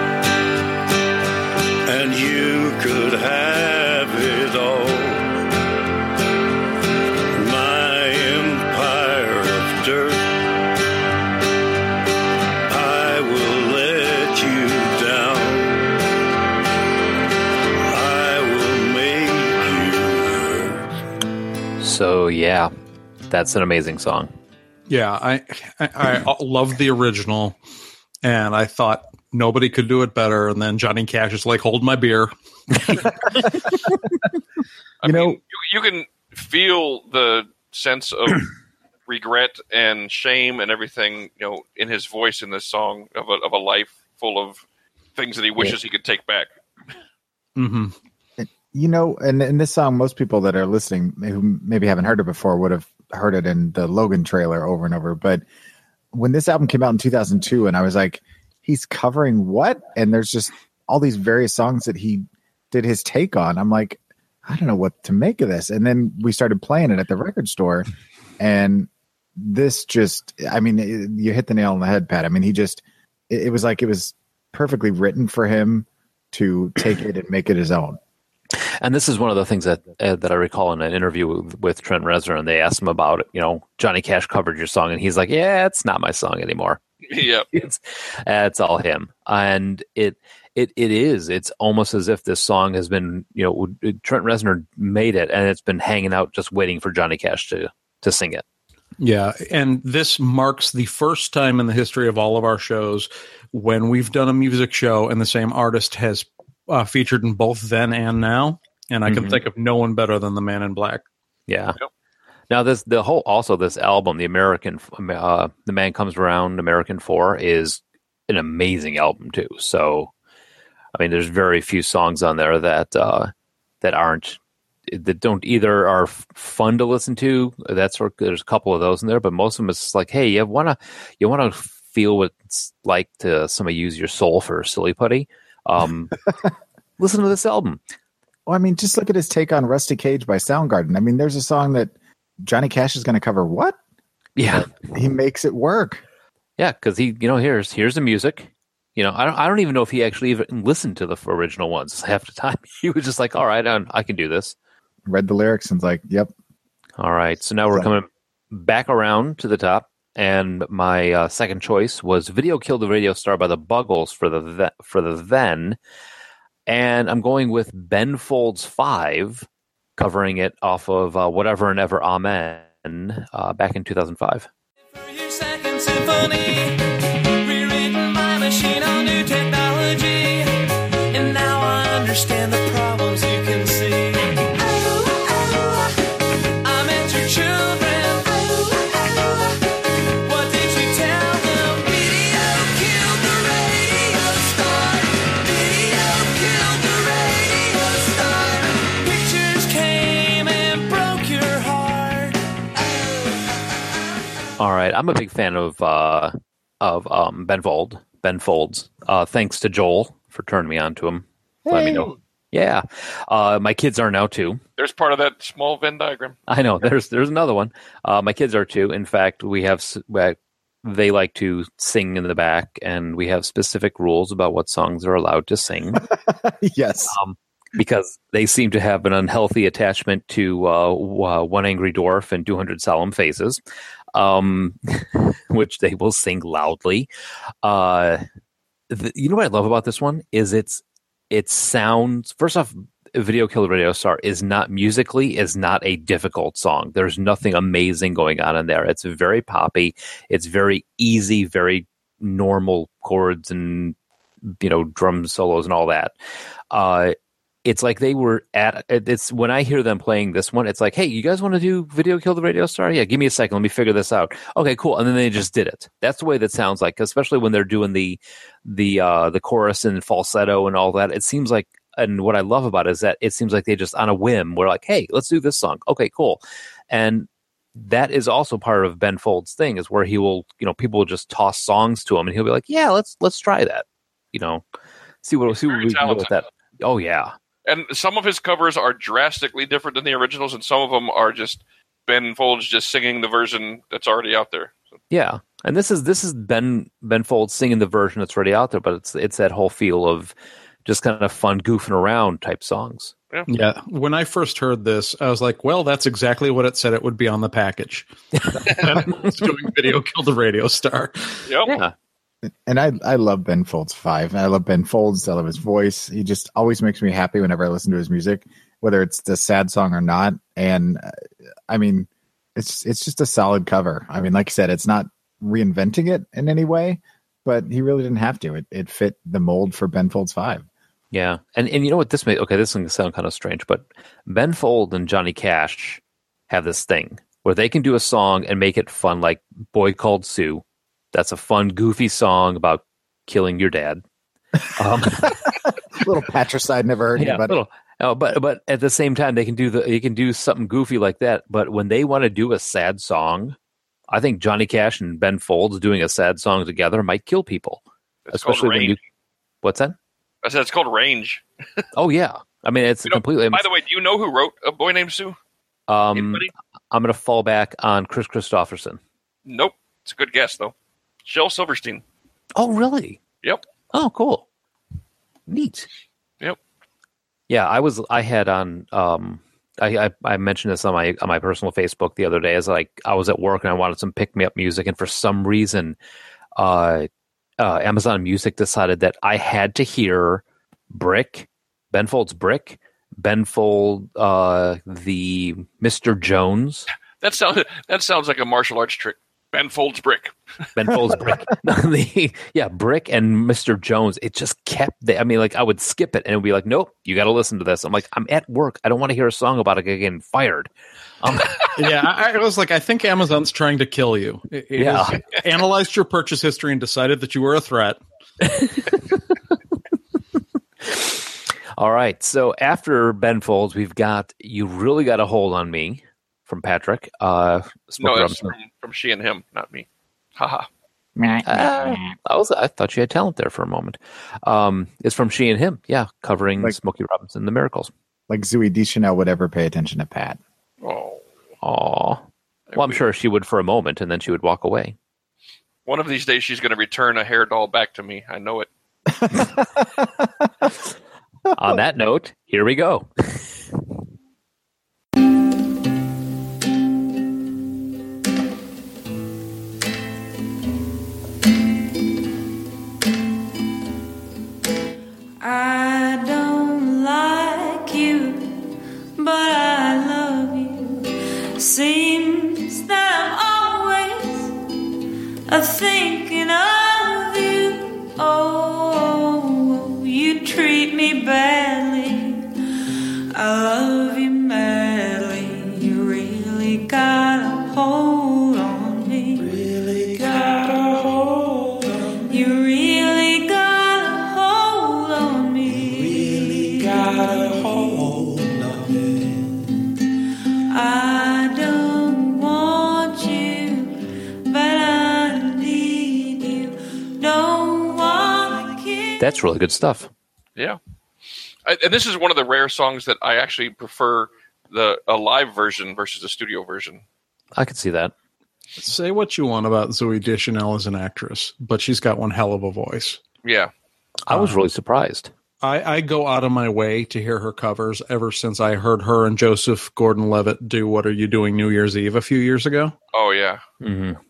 So yeah, that's an amazing song. Yeah, I, I I love the original, and I thought nobody could do it better. And then Johnny Cash is like, "Hold my beer." I you know, mean, you, you can feel the sense of regret and shame and everything, you know, in his voice in this song of a of a life full of things that he wishes he could take back. Mm-hmm. You know, and in this song, most people that are listening who maybe haven't heard it before would have heard it in the Logan trailer over and over. But when this album came out in 2002, and I was like, he's covering what? And there's just all these various songs that he did his take on. I'm like, I don't know what to make of this. And then we started playing it at the record store, and this just, I mean, it, you hit the nail on the head, Pat. I mean, he just, it, it was like it was perfectly written for him to take it and make it his own. And this is one of the things that uh, that I recall in an interview with, with Trent Reznor, and they asked him about it. You know, Johnny Cash covered your song, and he's like, "Yeah, it's not my song anymore. Yeah, it's uh, it's all him." And it it it is. It's almost as if this song has been, you know, Trent Reznor made it, and it's been hanging out just waiting for Johnny Cash to to sing it. Yeah, and this marks the first time in the history of all of our shows when we've done a music show and the same artist has uh, featured in both then and now, and I can Mhm. think of no one better than the Man in Black. Yeah. Now this the whole also this album, the American, uh, the Man Comes Around, American Four, is an amazing album too. So, I mean, there's very few songs on there that uh, that aren't that don't either are fun to listen to. That's sort. There's a couple of those in there, but most of them is like, hey, you wanna you wanna feel what it's like to somebody use your soul for silly putty. Um, listen to this album. Well, I mean, just look at his take on Rusty Cage by Soundgarden. I mean, there's a song that Johnny Cash is going to cover. What? Yeah, he makes it work. Yeah, because he, you know, here's here's the music. You know, I don't, I don't even know if he actually even listened to the original ones half the time. He was just like, "All right, I, I can do this." Read the lyrics and was like, "Yep." All right, so now we're coming back around to the top, and my uh, second choice was "Video Killed the Radio Star" by the Buggles for the- for the then, and I'm going with Ben Folds Five covering it off of uh, Whatever and Ever Amen uh, back in 2005. Second Symphony, All right, I'm a big fan of uh, of um, Ben Fold, Ben Folds. Uh, thanks to Joel for turning me on to him. Let me know. Yeah, uh, my kids are now too. There's part of that small Venn diagram. I know. There's there's another one. Uh, my kids are too. In fact, we have uh, they like to sing in the back, and we have specific rules about what songs are allowed to sing. yes, um, because they seem to have an unhealthy attachment to uh, uh, One Angry Dwarf and 200 Solemn Faces, um, which they will sing loudly. Uh, the, you know what I love about this one is it's it sounds first off video killed radio star is not musically is not a difficult song. There's nothing amazing going on in there. It's very poppy. It's very easy very normal chords and you know drum solos and all that. Uh it's like they were at it's when i hear them playing this one it's like hey you guys want to do video kill the radio star? Yeah give me a second let me figure this out. Okay cool. And then they just did it. That's the way that sounds like especially when they're doing the the uh the chorus and falsetto and all that it seems like and what i love about it is that it seems like they just on a whim we're like hey let's do this song. Okay cool. And that is also part of ben folds thing is where he will you know people will just toss songs to him and he'll be like yeah let's let's try that. You know see what see what we can do with that. Oh yeah And some of his covers are drastically different than the originals, and some of them are just Ben Folds just singing the version that's already out there. Yeah, and this is this is Ben Ben Folds singing the version that's already out there, but it's it's that whole feel of just kind of fun goofing around type songs. Yeah. Yeah. When I first heard this, I was like, well, that's exactly what it said it would be on the package. it's doing video kill the radio star. Yep. Yeah. And I I love Ben Folds five. I love Ben Folds. I love his voice. He just always makes me happy whenever I listen to his music, whether it's the sad song or not. And uh, I mean, it's it's just a solid cover. I mean, like I said, it's not reinventing it in any way, but he really didn't have to. It it fit the mold for Ben Folds five. Yeah, and and you know what this may okay, this is to sound kind of strange, but Ben Fold and Johnny Cash have this thing where they can do a song and make it fun, like "Boy Called Sue." That's a fun, goofy song about killing your dad. Um, little patricide, never heard yeah, anybody. little, uh, but but at the same time, they can do the they can do something goofy like that. But when they want to do a sad song, I think Johnny Cash and Ben Folds doing a sad song together might kill people, It's especially when you. What's that? I said it's called Range. Oh yeah, I mean it's You know, completely. By the way, do you know who wrote A Boy Named Sue? Um, Anybody? I'm going to fall back on Kris Kristofferson. Nope. It's a good guess though. Shel Silverstein. Oh, really? Yep. Oh, cool. Neat. Yep. Yeah, I was. I had on. Um, I, I I mentioned this on my on my personal Facebook the other day. Is like I was at work and I wanted some pick me up music, and for some reason, uh, uh, Amazon Music decided that I had to hear Brick, Ben Folds Brick, Ben Fold, uh, the Mister Jones. That sounds that sounds like a martial arts trick. Ben Folds Brick. Ben Folds Brick. The- yeah, Brick and Mr. Jones. It just kept. The, I mean, like I would skip it and it would be like, nope, you got to listen to this. I'm like, I'm at work. I don't want to hear a song about it getting fired. Um, yeah, I, I was like, I think Amazon's trying to kill you. It, it Yeah. has analyzed your purchase history and decided that you were a threat. all right. So after Ben Folds, we've got you really got a hold on me from Patrick. Uh, No, Smokey that's from, from she and him, not me. Haha. Uh, I was. I thought you had talent there for a moment. Um, it's from she and him. Yeah, covering Smokey Robinson, The Miracles. Like Zooey Deschanel would ever pay attention to Pat. Oh. Aw. Well, I'm sure she would for a moment, and then she would walk away. One of these days she's going to return a hair doll back to me. I know it. On that note, here we go. I don't like you, but I love you. Seems that I'm always thinking of you. Oh, you treat me badly. I love That's really good stuff. Yeah, I, and this is one of the rare songs that I actually prefer the a live version versus the studio version. I could see that. Say what you want about Zooey Deschanel as an actress, but she's got one hell of a voice. Yeah, I was really surprised. I, I go out of my way to hear her covers ever since I heard her and Joseph Gordon Levitt do What Are You Doing New Year's Eve a few years ago. Oh yeah, Mm-hmm.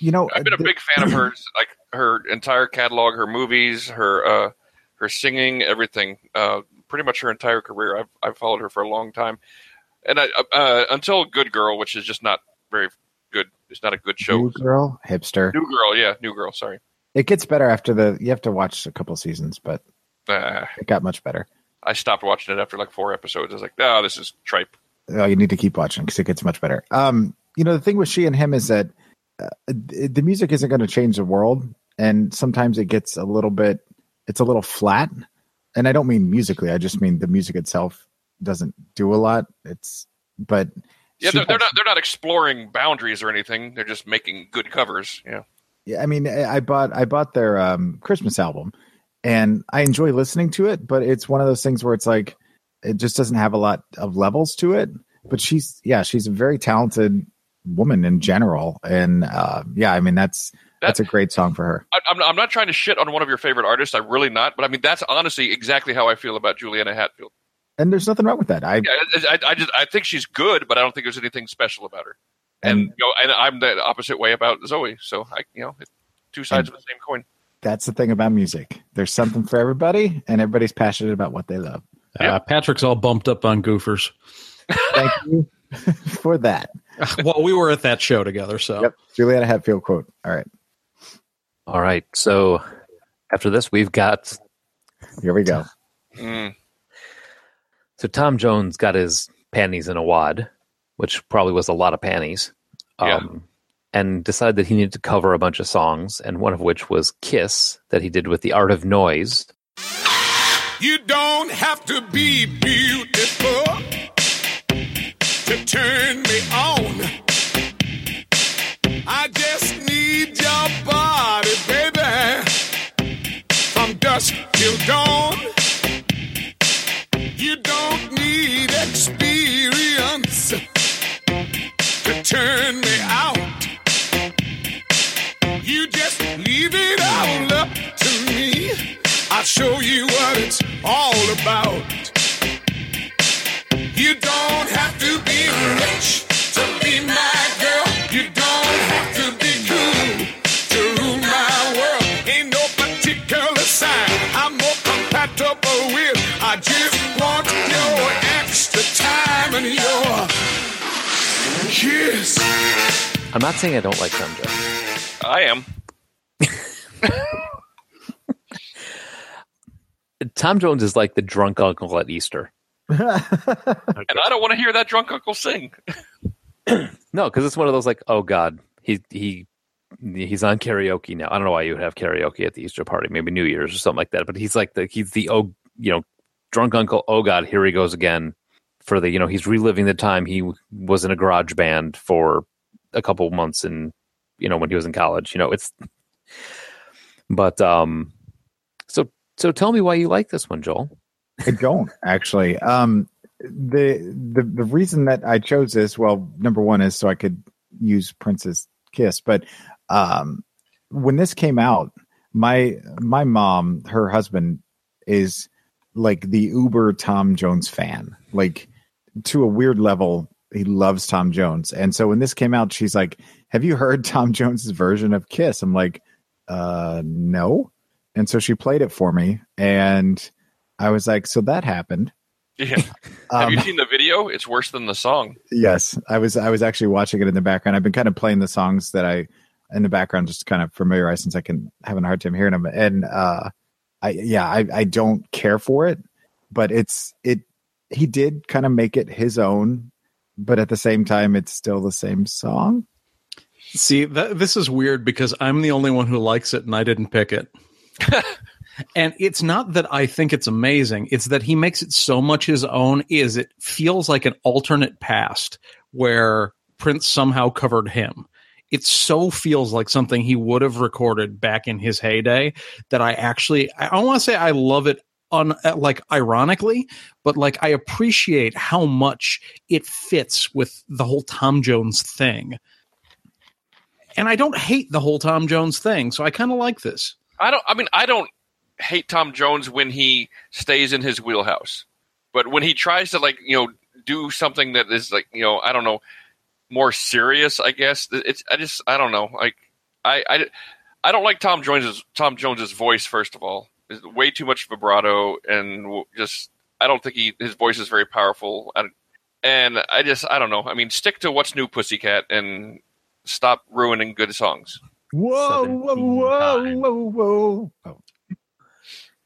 You know, I've been a big fan of hers, like her entire catalog, her movies, her uh, her singing, everything. Uh, pretty much her entire career. I've I've followed her for a long time, and I uh, until Good Girl, which is just not very good. It's not a good show. New girl, hipster. New Girl, yeah, New Girl. Sorry. It gets better after the. You have to watch a couple seasons, but Uh, it got much better. I stopped watching it after like four episodes. I was like, oh, this is tripe. Oh, you need to keep watching because it gets much better. Um, you know, the thing with she and him is that uh, the music isn't going to change the world, and sometimes it gets a little bit. It's a little flat, and I don't mean musically. I just mean the music itself doesn't do a lot. It's but Yeah, they're, they're not they're not exploring boundaries or anything. They're just making good covers. Yeah. Yeah, I mean, I I bought I bought their um, Christmas album, and I enjoy listening to it. But it's one of those things where it's like it just doesn't have a lot of levels to it. But she's yeah, she's a very talented woman in general, and uh, yeah, I mean that's that's a great song for her. I, I'm, I'm not trying to shit on one of your favorite artists. I'm really not. But I mean, that's honestly exactly how I feel about Juliana Hatfield. And there's nothing wrong with that. I Yeah, I, I, I just I think she's good, but I don't think there's anything special about her. And and you know, and I'm the opposite way about Zooey. So I, you know, two sides of the same coin. that's the thing about music. There's something for everybody, and everybody's passionate about what they love. Uh, Patrick's all bumped up on goofers. Thank you for that. well, we were at that show together, so Yep, Juliana Hatfield quote. All right, All right. So after this, we've got here we go. Mm. So Tom Jones got his panties in a wad, which probably was a lot of panties. Um, and decided that he needed to cover a bunch of songs, and one of which was Kiss that he did with The Art of Noise. You don't have to be beautiful to turn me on. I just need your body, baby, from dusk till dawn. You don't need experience to turn me out. You just leave it all up to me. I'll show you what it's all about. I'm more compactable with. I just want to feel your ecstasy in your. She's. I'm not saying I don't like Tom Jones. I am. Tom Jones is like the drunk uncle at Easter. And I don't want to hear that drunk uncle sing. No, because it's one of those like, oh God, he he he's on karaoke now. I don't know why you would have karaoke at the Easter party, maybe New Year's or something like that. But he's like the he's the oh you know drunk uncle. Oh God, here he goes again for the you know he's reliving the time he was in a garage band for a couple months and you know when he was in college. You know it's but um so so tell me why you like this one, Joel. I don't actually. Um, the the the reason that I chose this, well, number one is so I could use Prince's Kiss, but um, when this came out, my my mom, her husband, is like the uber Tom Jones fan, like to a weird level. He loves Tom Jones, and so when this came out, she's like, "Have you heard Tom Jones's version of Kiss?" I'm like, "Uh, no." And so she played it for me, and I was like, "So that happened." Yeah. Have you Um, seen the video? It's worse than the song. Yes, I was. I was actually watching it in the background. I've been kind of playing the songs that I in the background, just kind of familiarize since I can having a hard time hearing them. And uh, I yeah, I I don't care for it, but it's it. He did kind of make it his own, but at the same time, it's still the same song. See, th- this is weird because I'm the only one who likes it and I didn't pick it. and it's not that I think it's amazing, it's that he makes it so much his own is it feels like an alternate past where Prince somehow covered him. It so feels like something he would have recorded back in his heyday that I actually I don't want to say I love it on like ironically, but like I appreciate how much it fits with the whole Tom Jones thing. And I don't hate the whole Tom Jones thing, so I kind of like this. I don't. I mean, I don't hate Tom Jones when he stays in his wheelhouse, but when he tries to like you know do something that is like you know I don't know more serious, I guess it's. I just I don't know. Like I I, I don't like Tom Jones's Tom Jones's voice. First of all, It's way too much vibrato and just I don't think he his voice is very powerful. I, and I just I don't know. I mean, stick to what's new, Pussycat, and stop ruining good songs. Whoa, whoa, whoa, whoa, whoa. Oh.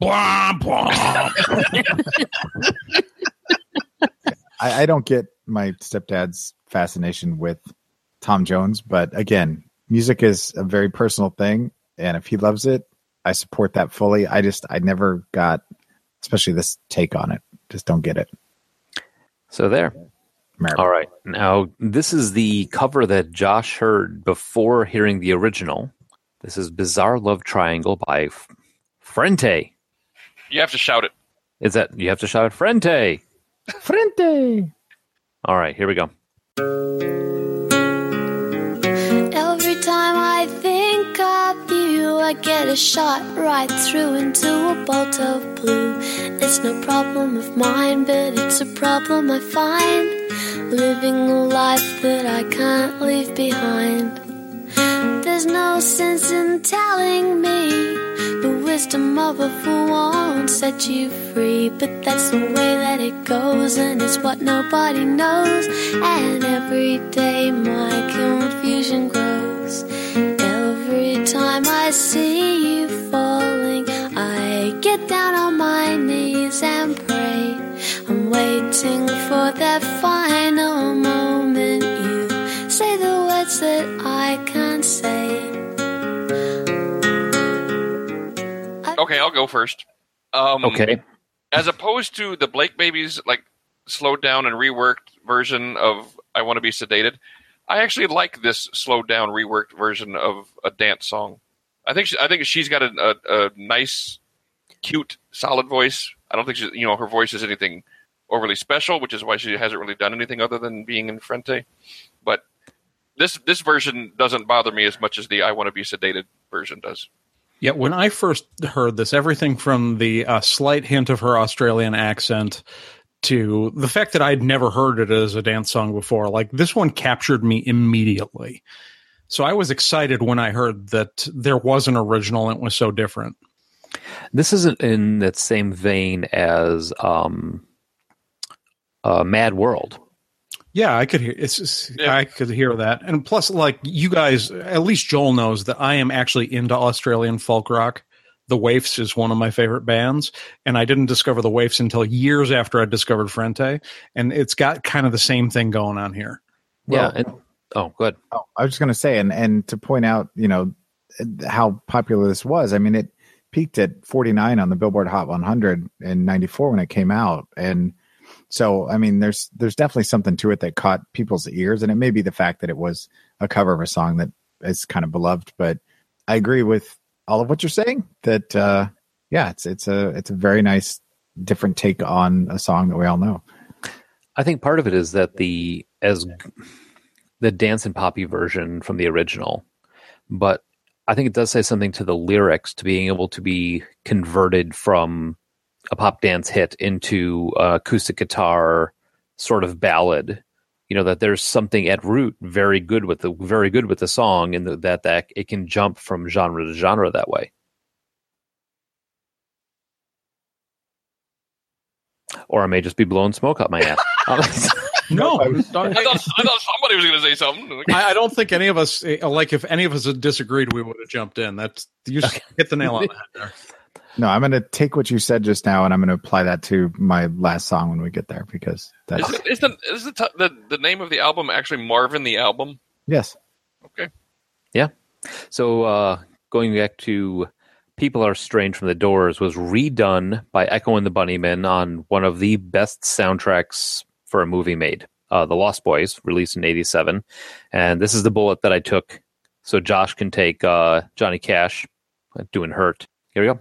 Blah, blah. I, I don't get my stepdad's fascination with Tom Jones, but again, music is a very personal thing, and if he loves it, I support that fully. I just I never got, especially this take on it. Just don't get it. So there. All right. Now, this is the cover that Josh heard before hearing the original. This is Bizarre Love Triangle by F- Frente. You have to shout it. Is that you have to shout it? Frente? Frente. All right, here we go. Every time I think of you, I get a shot right through into a bolt of blue. It's no problem of mine, but it's a problem I find. Living a life that I can't leave behind. There's no sense in telling me wisdom of a fool won't set you free. But that's the way that it goes, and it's what nobody knows. And every day my confusion grows. Every time I see you falling, I get down on my knees and pray. I'm waiting for that final moment. You say the words that I can't say. Okay, I'll go first. Um, Okay. As opposed to the Blake Babies like slowed down and reworked version of "I Want to Be Sedated," I actually like this slowed down, reworked version of a dance song. I think she, I think she's got a, a, a nice, cute, solid voice. I don't think she, you know her voice is anything overly special, which is why she hasn't really done anything other than being in Frente. But this this version doesn't bother me as much as the "I Want to Be Sedated" version does. Yeah, when I first heard this, everything from the uh, slight hint of her Australian accent to the fact that I'd never heard it as a dance song before, like this one captured me immediately. So I was excited when I heard that there was an original and it was so different. This isn't in that same vein as um, uh, Mad World. Yeah, I could hear it's just, yeah. I could hear that. And plus like you guys at least Joel knows that I am actually into Australian folk rock. The Waifs is one of my favorite bands and I didn't discover the Waifs until years after I discovered Frente and it's got kind of the same thing going on here. yeah. And, oh, good. Oh, I was just going to say, and and to point out, you know, how popular this was. I mean, it peaked at 49 on the Billboard Hot 100 in '94 when it came out, and so I mean, there's there's definitely something to it that caught people's ears, and it may be the fact that it was a cover of a song that is kind of beloved. But I agree with all of what you're saying. That uh, yeah, it's it's a it's a very nice different take on a song that we all know. I think part of it is that the as the dance and poppy version from the original, but I think it does say something to the lyrics to being able to be converted from a pop dance hit into a acoustic guitar sort of ballad. You know that there's something at root very good with the very good with the song, and that that it can jump from genre to genre that way. Or I may just be blowing smoke up my ass. No, I thought, I thought somebody was going to say something. I, I don't think any of us eh, like. If any of us had disagreed, we would have jumped in. That's you just hit the nail on the head there. No, I'm going to take what you said just now and I'm going to apply that to my last song when we get there because that's Is, it, is, the, is the, t- the the name of the album actually Marvin the album? yes. Okay. Yeah. So uh, going back to People Are Strange from the Doors was redone by Echo and the Bunnymen on one of the best soundtracks for a movie made, uh, The Lost Boys, released in 87. And this is the bullet that I took so Josh can take uh, Johnny Cash uh, doing Hurt. Here we go.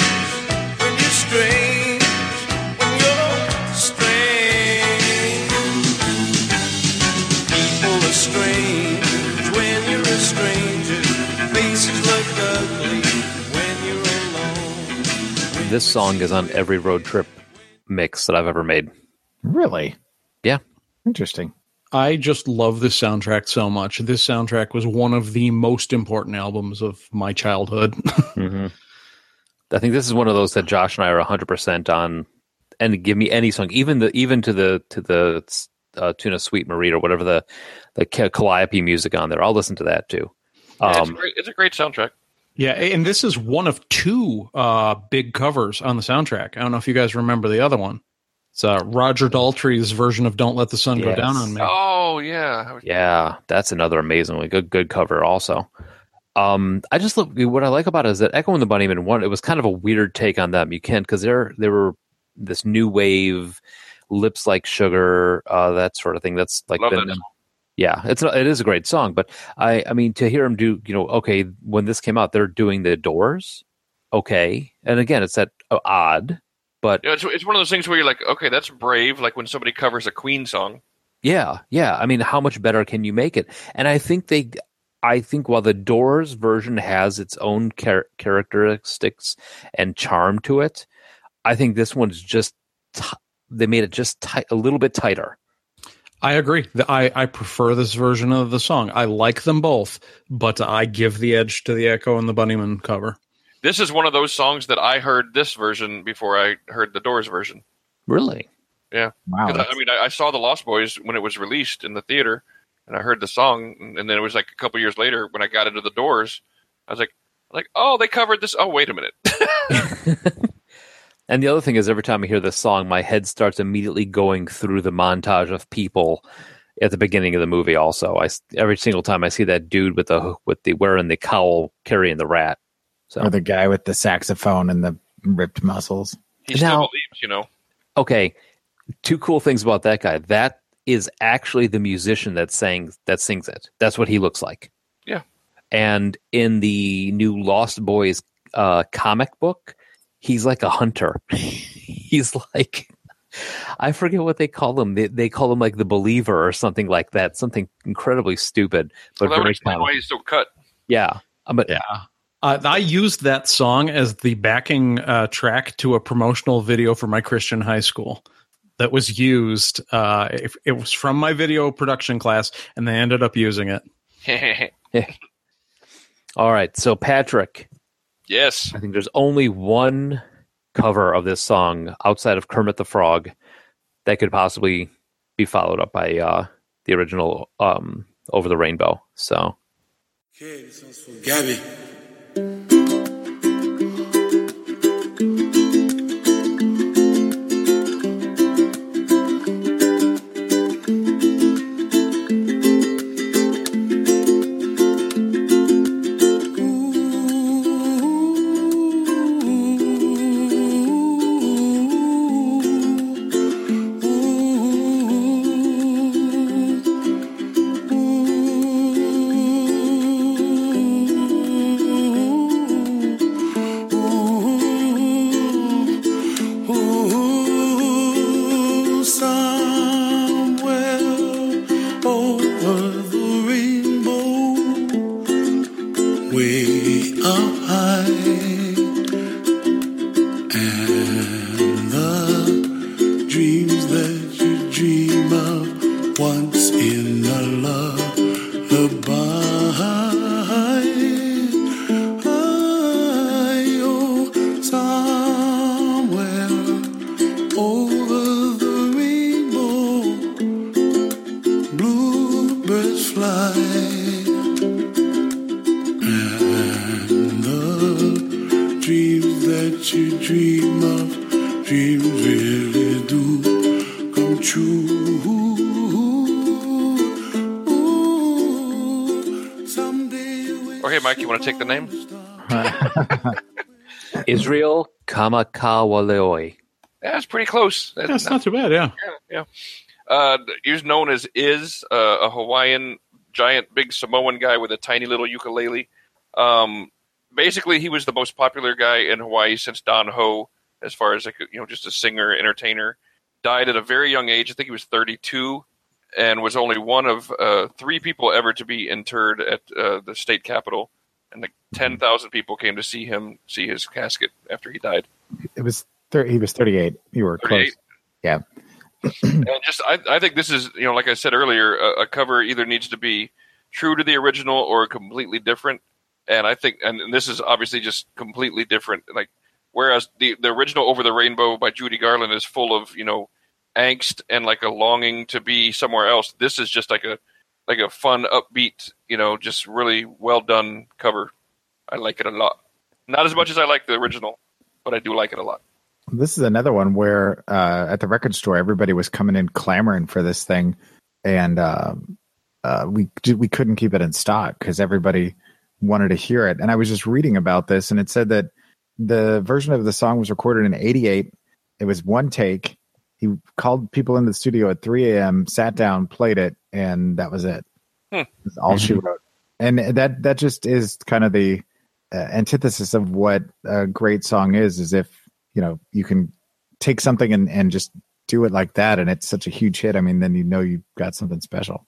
This song is on every road trip mix that I've ever made. Really? Yeah. Interesting. I just love this soundtrack so much. This soundtrack was one of the most important albums of my childhood. hmm I think this is one of those that Josh and I are 100% on and give me any song, even the even to the to the uh, tuna sweet Marie or whatever the the Calliope music on there. I'll listen to that too. Yeah, it's, a Um, great, it's a great soundtrack. Yeah, and this is one of two uh, big covers on the soundtrack. I don't know if you guys remember the other one. It's uh, Roger Daltrey's version of "Don't Let the Sun Go Down on Me." Oh yeah, Yeah, that's another amazingly good good cover also. Um, I just look what I like about it is that Echo and the Bunnymen one it was kind of a weird take on them. You can't because they're they were this new wave, lips like sugar, uh, that sort of thing. That's like Love been- that song. Yeah, it's it is a great song. But I I mean to hear them do you know okay when this came out they're doing the Doors, okay, and again it's that uh, odd, but it's, it's one of those things where you're like, okay, that's brave. Like when somebody covers a Queen song. Yeah, yeah. I mean, how much better can you make it? And I think they, I think while the Doors version has its own char- characteristics and charm to it, I think this one's just t- they made it just tight, a little bit tighter. I agree. The- I, I prefer this version of the song. I like them both, but I give the edge to the Echo and the Bunnymen cover. This is one of those songs that I heard this version before I heard the Doors version. Really? Yeah. Wow. 'Cause I, I mean, I, I saw the Lost Boys when it was released in the theater, and I heard the song, and then it was like a couple years later when I got into the Doors, I was like, like, oh, they covered this. Oh, wait a minute. And the other thing is, every time I hear this song, my head starts immediately going through the montage of people at the beginning of the movie. Also, I s- every single time I see that dude with the with the wearing the cowl carrying the rat. So Or the guy with the saxophone and the ripped muscles. He still Now- believes, you know. okay two cool things about that guy that is actually the musician that sang that sings it that's what he looks like Yeah. and in the new lost boys uh comic book he's like a hunter he's like i forget what they call him they, they call him like the believer or something like that something incredibly stupid but Well, that would very explain why he's so cut. yeah but yeah Uh, I used that song as the backing uh, track to a promotional video for my Christian high school that was used. Uh, it, it was from my video production class, and they ended up using it. all right so patrick yes. I think there's only one cover of this song outside of Kermit the Frog that could possibly be followed up by uh, the original um, Over the Rainbow. So Okay, Kamakawaleoi. Yeah, it's pretty close. That's not too bad, yeah. Yeah, yeah. Uh, he's known as Iz, uh, a Hawaiian giant, big Samoan guy with a tiny little ukulele. Um, basically, he was the most popular guy in Hawaii since Don Ho, as far as like you know, just a singer, entertainer. Died at a very young age. I think he was 32, and was only one of uh, three people ever to be interred at uh, the state capitol. And Mm-hmm. like 10,000 people came to see him, see his casket after he died. It was thir- he was 38. You were 38. close. Yeah. and just I, I think this is you know like I said earlier a, a cover either needs to be true to the original or completely different and I think and, and this is obviously just completely different like whereas the the original Over the Rainbow by Judy Garland is full of you know angst and like a longing to be somewhere else this is just like a like a fun upbeat you know just really well done cover I like it a lot not as much as I like the original but I do like it a lot This is another one where uh, at the record store everybody was coming in clamoring for this thing, and um uh, we we couldn't keep it in stock because everybody wanted to hear it. And I was just reading about this, and it said that the version of the song was recorded in '88. It was one take. He called people in the studio at 3 a.m., sat down, played it, and that was it. Hmm. That's all she wrote. And that that just is kind of the uh, antithesis of what a great song is. Is if you know you can take something and and just do it like that, and it's such a huge hit. I mean, then you know you've got something special.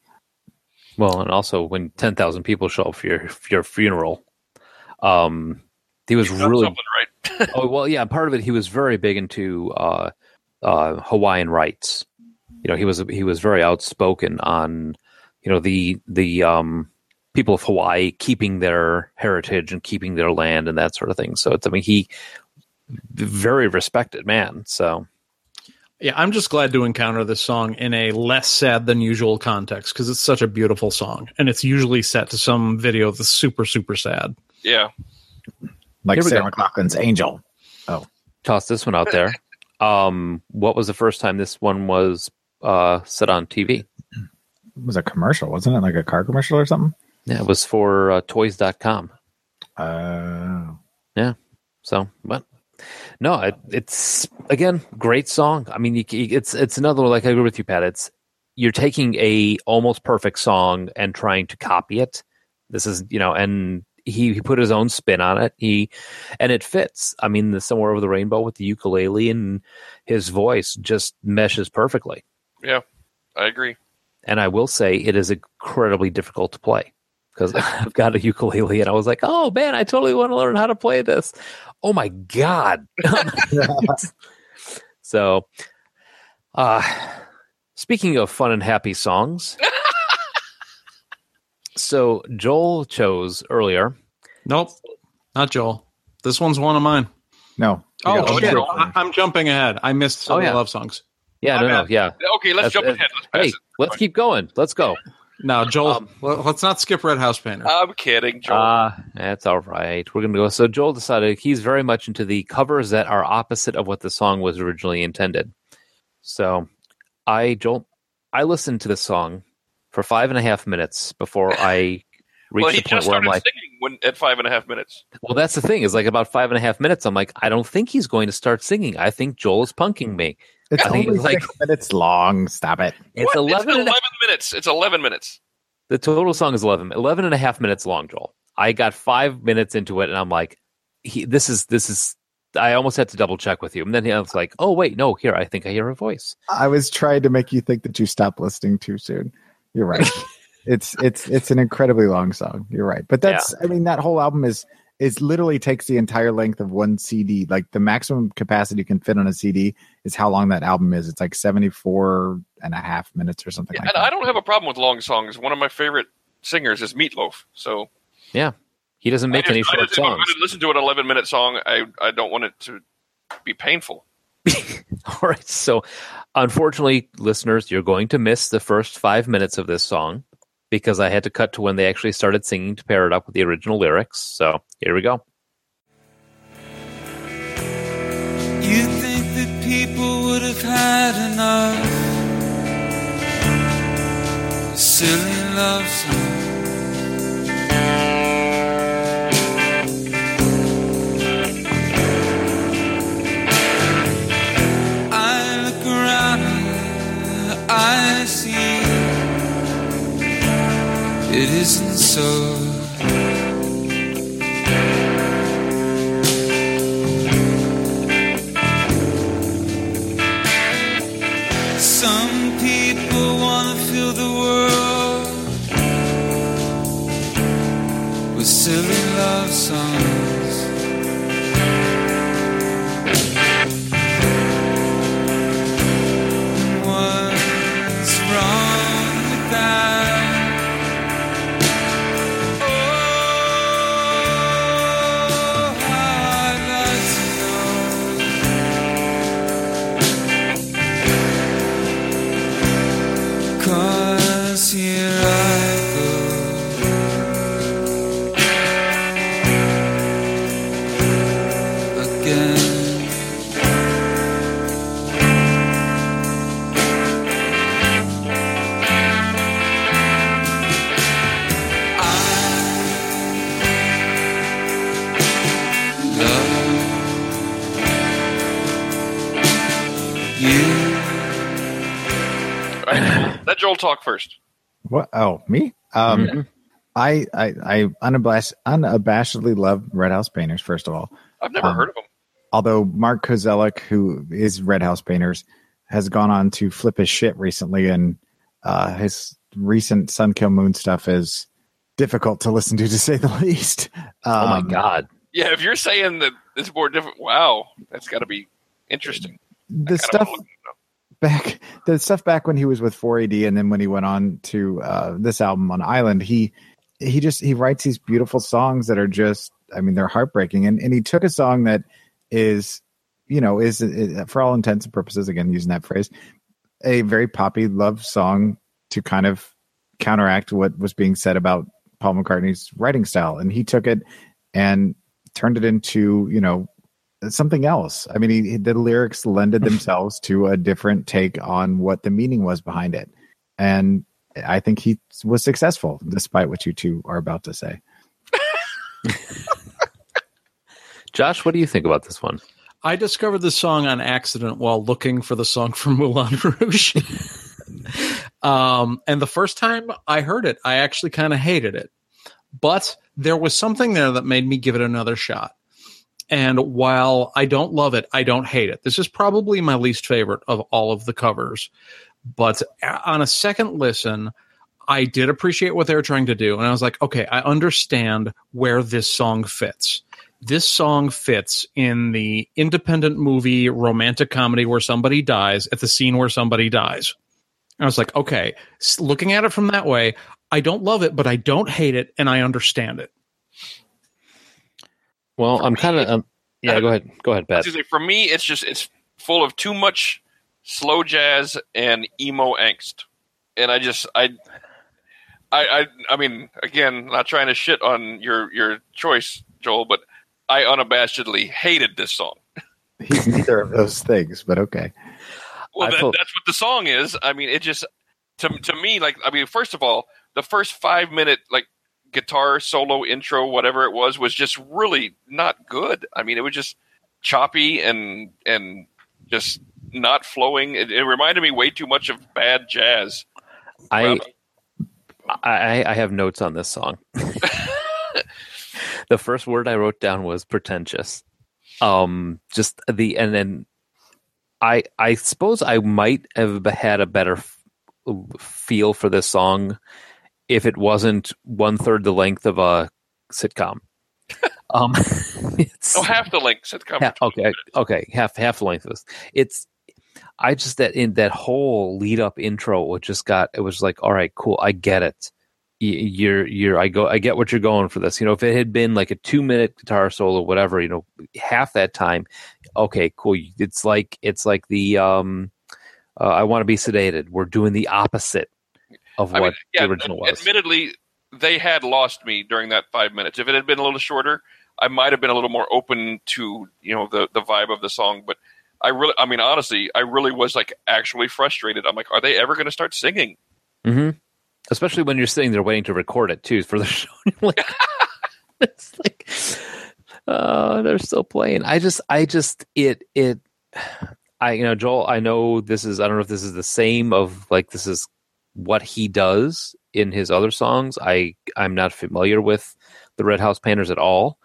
Well, and also when ten thousand people show up for your for your funeral, um, he was done really right. oh well, yeah. Part of it, he was very big into uh, uh, Hawaiian rights. You know, he was he was very outspoken on you know the the um, people of Hawaii keeping their heritage and keeping their land and that sort of thing. So it's I mean he very respected man. So Yeah, I'm just glad to encounter this song in a less sad than usual context because it's such a beautiful song, and it's usually set to some video that's super super sad. yeah Like Here we Sarah go. McLaughlin's Angel. Oh, toss this one out there. Um, what was the first time this one was uh, set on TV? it was a commercial, wasn't it? Like a car commercial or something? Yeah, it was for uh, Toys.com. Uh, Yeah. So, but no, it, it's again great song. I mean, you, you- it's it's another like I agree with you, Pat. It's you're taking a almost perfect song and trying to copy it. This is you know, and he, he put his own spin on it. He and it fits. I mean, the somewhere over the rainbow with the ukulele and his voice just meshes perfectly. yeah I agree And I will say it is incredibly difficult to play because I've got a ukulele and I was like, oh man, I totally want to learn how to play this. Oh my God. so, uh, speaking of fun and happy songs, so Joel chose earlier. Nope, not Joel. This one's one of mine. No. Oh, got shit. more. I- I'm jumping ahead. I missed some Oh, of yeah. the love songs. Yeah, no, no, yeah. okay let's That's- jump ahead let's pass Hey, it let's keep going. Let's go. No, Joel. Um, well, let's not skip Red House Painter. I'm kidding Joel Ah, that's all right. We're gonna go. So Joel decided he's very much into the covers that are opposite of what the song was originally intended. So, I Joel, I listened to the song for five and a half minutes before I reached well the point just where I'm started like, singing when, at five and a half minutes well, that's the thing. Is like about five and a half minutes. I'm like, I don't think he's going to start singing. I think Joel is punking me. It's I think only it's like six minutes long. Stop it. it's What? 11 it's and a- 11 minutes it's 11 minutes the total song is 11, 11 and a half minutes long, Joel. I got five minutes into it and I'm like, he, this is, this is, I almost had to double check with you. And then I was like, oh, wait, no, here, I think I hear a voice. I was trying to make you think that you stopped listening too soon. You're right. it's it's it's an incredibly long song. You're right. But that's I mean that whole album is is literally takes the entire length of one CD. Like the maximum capacity you can fit on a CD is how long that album is. It's like 74 and a half minutes or something like and I don't have a problem with long songs one of my favorite singers is Meatloaf so Yeah. He doesn't make just, any short just, if I'm songs. going to listen to an 11 minute song I, I don't want it to be painful All right. So, unfortunately, listeners, you're going to miss the first five minutes of this song because I had to cut to when they actually started singing to pair it up with the original lyrics. So, here we go. You think that people would have had enough. Silly love song. It isn't so. Some people want to fill the world with silly love songs. Talk first. What? Oh, me? Um, Mhm. I, I, I unabashed, unabashedly love Red House Painters. First of all, I've never Um, heard of them. although Mark Kozelek, who is Red House Painters, has gone on to flip his shit recently, and uh, his recent Sun Kil Moon stuff is difficult to listen to, to say the least. oh my Um, god. Yeah, if you're saying that it's more different, wow, that's got to be interesting. the stuff back the stuff back when he was with 4AD and then when he went on to uh, this album on Island, he he just he writes these beautiful songs that are just I mean they're heartbreaking. And and he took a song that is you know is, is for all intents and purposes again using that phrase a very poppy love song to kind of counteract what was being said about Paul McCartney's writing style. And he took it and turned it into you know something else. I mean, he, the lyrics lended themselves to a different take on what the meaning was behind it, and I think he was successful, despite what you two are about to say. Josh, what do you think about this one? I discovered this song on accident while looking for the song from Moulin Rouge. um, and the first time I heard it, I actually kind of hated it. But there was something there that made me give it another shot. And while I don't love it, I don't hate it. This is probably my least favorite of all of the covers. But on a second listen, I did appreciate what they were trying to do. And I was like, okay, I understand where this song fits. This song fits in the independent movie romantic comedy where somebody dies at the scene where somebody dies. I was like, okay, looking at it from that way, I don't love it, but I don't hate it and I understand it. Well, I'm kind of um, yeah. Go ahead. Go ahead, I Pat. say, for me, it's just it's full of too much slow jazz and emo angst, and I just I. I, I I mean again not trying to shit on your your choice Joel but I unabashedly hated this song. He's neither of those things, but okay. Well, that, felt- that's what the song is. I mean, it just to to me like I mean, first of all, the first five minute like guitar solo intro, whatever it was, was just really not good. I mean, it was just choppy and and just not flowing. It, it reminded me way too much of bad jazz. I, I I have notes on this song. the first word I wrote down was pretentious. Um, just the and then I I suppose I might have had a better f- feel for this song if it wasn't one third the length of a sitcom. Um, it's, Oh, half the length sitcom. Ha- okay, okay, half half the length of this. It's I just that in that whole lead up intro, it just got it was like, all right, cool, I get it. You're you're I go I get what you're going for this. You know, if it had been like a two minute guitar solo, whatever, you know, half that time, okay, cool. It's like it's like the um, uh, I want to be sedated. We're doing the opposite of I what mean, yeah, the original was. admittedly, they had lost me during that five minutes. If it had been a little shorter, I might have been a little more open to you know the the vibe of the song. But I really, I mean, honestly, I really was like actually frustrated. I'm like, are they ever going to start singing? Mm-hmm. Especially when you're sitting there waiting to record it too for the show. like, it's like, uh, they're still playing. I just, I just, it, it, I, you know, Joel. I know this is. I don't know if this is the same of like this is what he does in his other songs. I, I'm not familiar with the Red House Painters at all,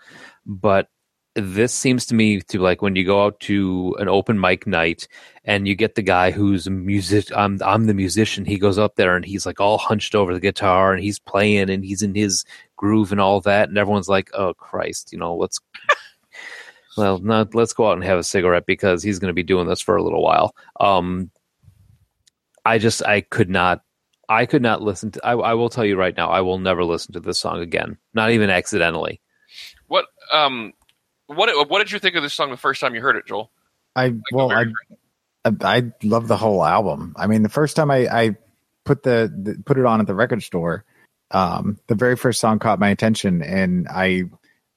but this seems to me to like when you go out to an open mic night and you get the guy who's a music I'm I'm the musician he goes up there and he's like all hunched over the guitar and he's playing and he's in his groove and all that and everyone's like oh Christ you know let's well no, let's go out and have a cigarette because he's going to be doing this for a little while um I just I could not I could not listen to I, I will tell you right now I will never listen to this song again not even accidentally What um, what what did you think of this song the first time you heard it, Joel? I well, I, I I love the whole album. I mean, the first time I I put the, the put it on at the record store, um, the very first song caught my attention, and I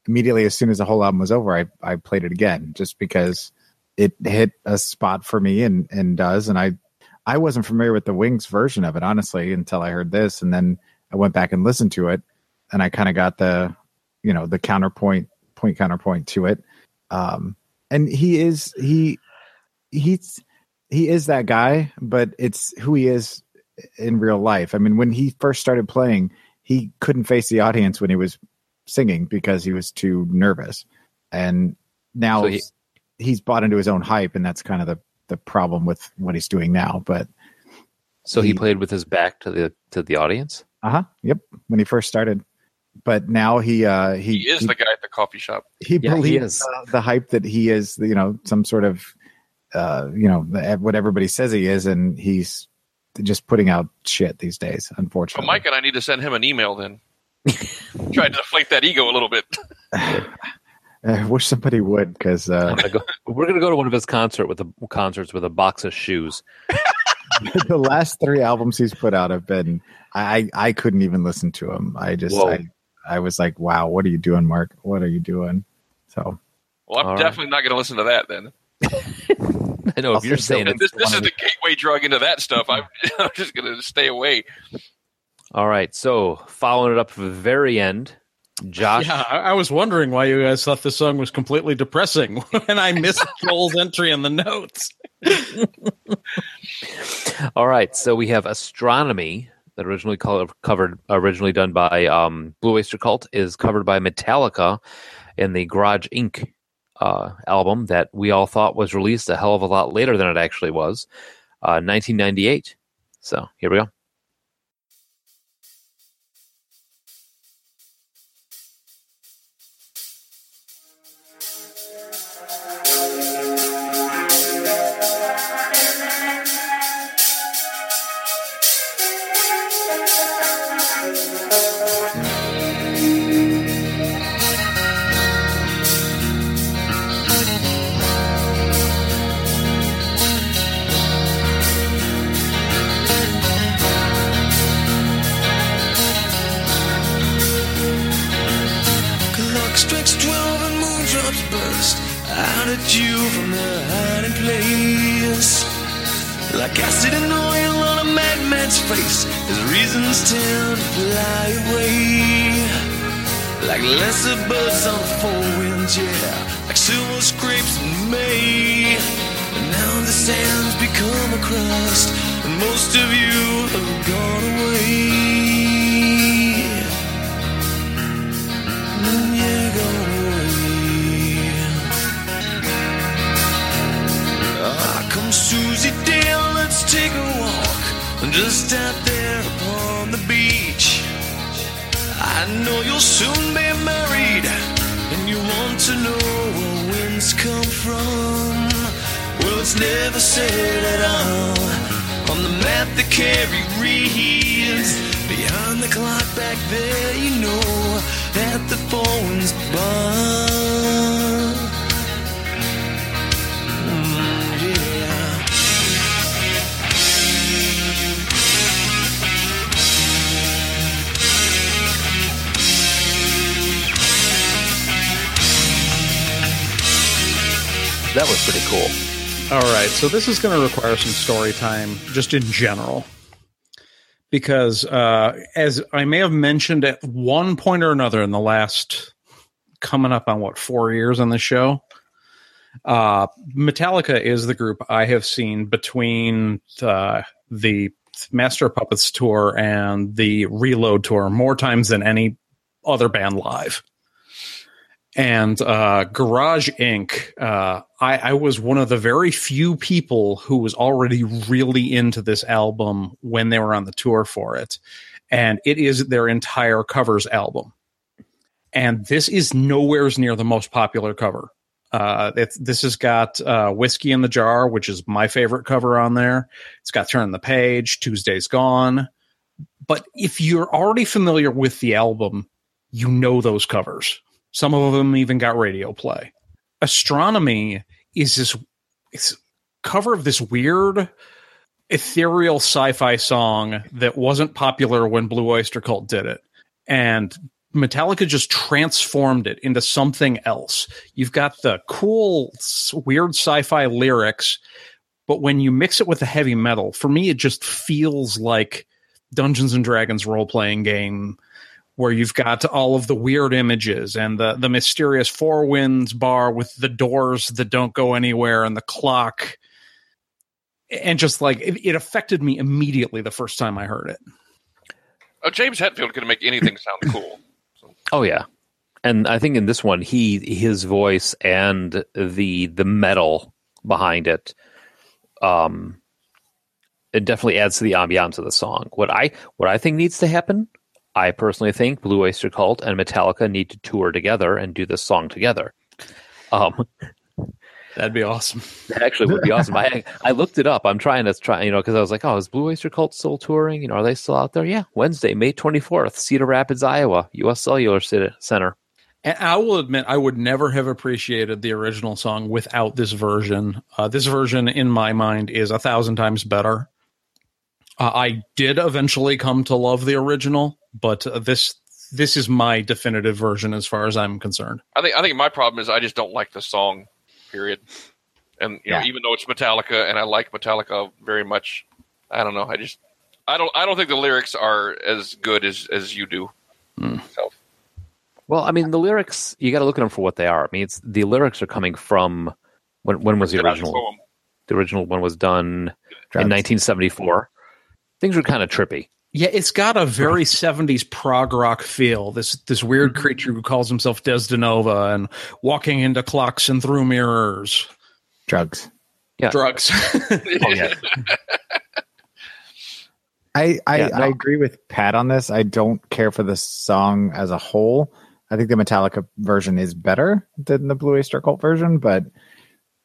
immediately, as soon as the whole album was over, I I played it again just because it hit a spot for me and and does, and I I wasn't familiar with the Wings version of it honestly until I heard this, and then I went back and listened to it, and I kind of got the you know the counterpoint point counterpoint to it. Um and he is he he's he is that guy but it's who he is in real life. I mean when he first started playing he couldn't face the audience when he was singing because he was too nervous. And now So he- he's bought into his own hype and that's kind of the the problem with what he's doing now but so he played with his back to the to the audience uh-huh yep when he first started but now he uh he He is the guy at the coffee shop. he Yeah, he believes is. uh, the hype that he is you know some sort of uh you know the- what everybody says he is and he's just putting out shit these days So unfortunately Mike and I need to send him an email then. Try to deflate that ego a little bit. i wish somebody would because uh go- we're gonna go to one of his concert with a concerts with a box of shoes the last three albums he's put out have been i i couldn't even listen to him i just Whoa. I, I was like wow what are you doing mark what are you doing so Well, I'm All right. definitely not going to listen to that then. I know if you're saying it, this, this is the gateway drug into that stuff. I'm, I'm just going to stay away. all right. So following it up for the very end, Josh. Yeah, I, was wondering why you guys thought this song was completely depressing when I missed Joel's entry in the notes. All right. So we have astronomy that originally co- covered, originally done by um, Blue Oyster Cult, is covered by Metallica in the Garage Inc. Uh, album that we all thought was released a hell of a lot later than it actually was, uh, 1998. So here we go. Like lesser birds on the four winds, yeah, like silver scrapes in May. And now the sand's become a crust, and most of you have gone away. Gone away. Ah, come Susie Dale, let's take a walk. Just out Never said at all on the map the clock back there, you know the phone's. That was pretty cool. All right, so this is going to require some story time, just in general, because uh, as I may have mentioned at one point or another in the last coming up on what four years on the show, uh, Metallica is the group I have seen between uh, the Master Puppets tour and the Reload tour more times than any other band live. And uh, Garage Inc. Uh, I, I was one of the very few people who was already really into this album when they were on the tour for it, and it is their entire covers album. And this is nowhere's near the most popular cover. Uh, it's, this has got uh, Whiskey in the Jar, which is my favorite cover on there. It's got Turn the Page, Tuesday's Gone. But if you're already familiar with the album, you know those covers. Some of them even got radio play. Astronomy is this it's cover of this weird ethereal sci-fi song that wasn't popular when Blue Oyster Cult did it. And Metallica just transformed it into something else. You've got the cool, weird sci-fi lyrics, but when you mix it with the heavy metal, for me, it just feels like Dungeons and Dragons role-playing game where you've got all of the weird images and the the mysterious Four Winds bar with the doors that don't go anywhere and the clock. And just like it, it affected me immediately the first time I heard it. Oh, James Hetfield can make anything sound cool. Oh yeah, and I think in this one, he his voice and the the metal behind it, um, it definitely adds to the ambiance of the song. What I what I think needs to happen, I personally think Blue Oyster Cult and Metallica need to tour together and do this song together. Um, That'd be awesome. That actually would be awesome. I I looked it up. I'm trying to try, you know, because I was like, oh, is Blue Oyster Cult still touring? You know, are they still out there? Yeah, Wednesday, May 24th, Cedar Rapids, Iowa, U.S. Cellular Center. And I will admit, I would never have appreciated the original song without this version. Uh, this version, in my mind, is a thousand times better. Uh, I did eventually come to love the original, but uh, this this is my definitive version as far as I'm concerned. I think I think my problem is I just don't like the song. Period. And you know, even though it's Metallica and I like Metallica very much, I don't know. I just I don't I don't think the lyrics are as good as as you do. So, Well, I mean, the lyrics you got to look at them for what they are. I mean, it's the lyrics are coming from when when was the original? The original one was done in 1974. Things were kind of trippy. Yeah, it's got a very 70s prog rock feel. This this weird mm-hmm. creature who calls himself Desdinova and walking into clocks and through mirrors. Drugs. Yeah. Drugs. oh yeah. I I, Yeah, no. I agree with Pat on this. I don't care for the song as a whole. I think the Metallica version is better than the Blue Oyster Cult version, but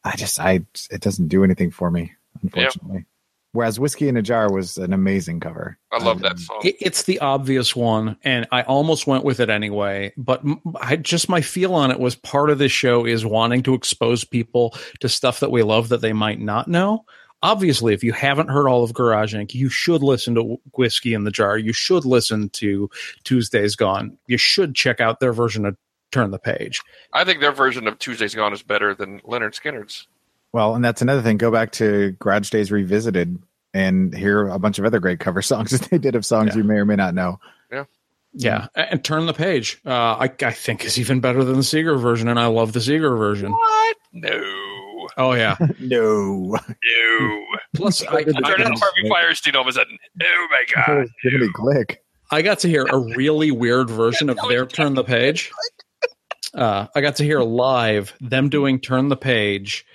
I just I it doesn't do anything for me, unfortunately. Whereas Whiskey in a Jar was an amazing cover. I love that um, song. It, it's the obvious one, and I almost went with it anyway. But m- I just my feel on it was part of this show is wanting to expose people to stuff that we love that they might not know. Obviously, if you haven't heard all of Garage Inc., you should listen to Whiskey in the Jar. You should listen to Tuesday's Gone. You should check out their version of Turn the Page. I think their version of Tuesday's Gone is better than Lynyrd Skynyrd's. Well, and that's another thing. Go back to Garage Days Revisited and hear a bunch of other great cover songs that they did of songs you may or may not know. Yeah. Yeah, and Turn the Page. Uh, I, I think is even better than the Seger version, and I love the Seger version. What? No. Oh yeah. no. No. Plus, I, I turned on Harvey Fierstein all of a sudden. Oh my god. Jiminy Glick. I got to hear a really weird version of their Turn the Page. Uh, I got to hear live them doing Turn the Page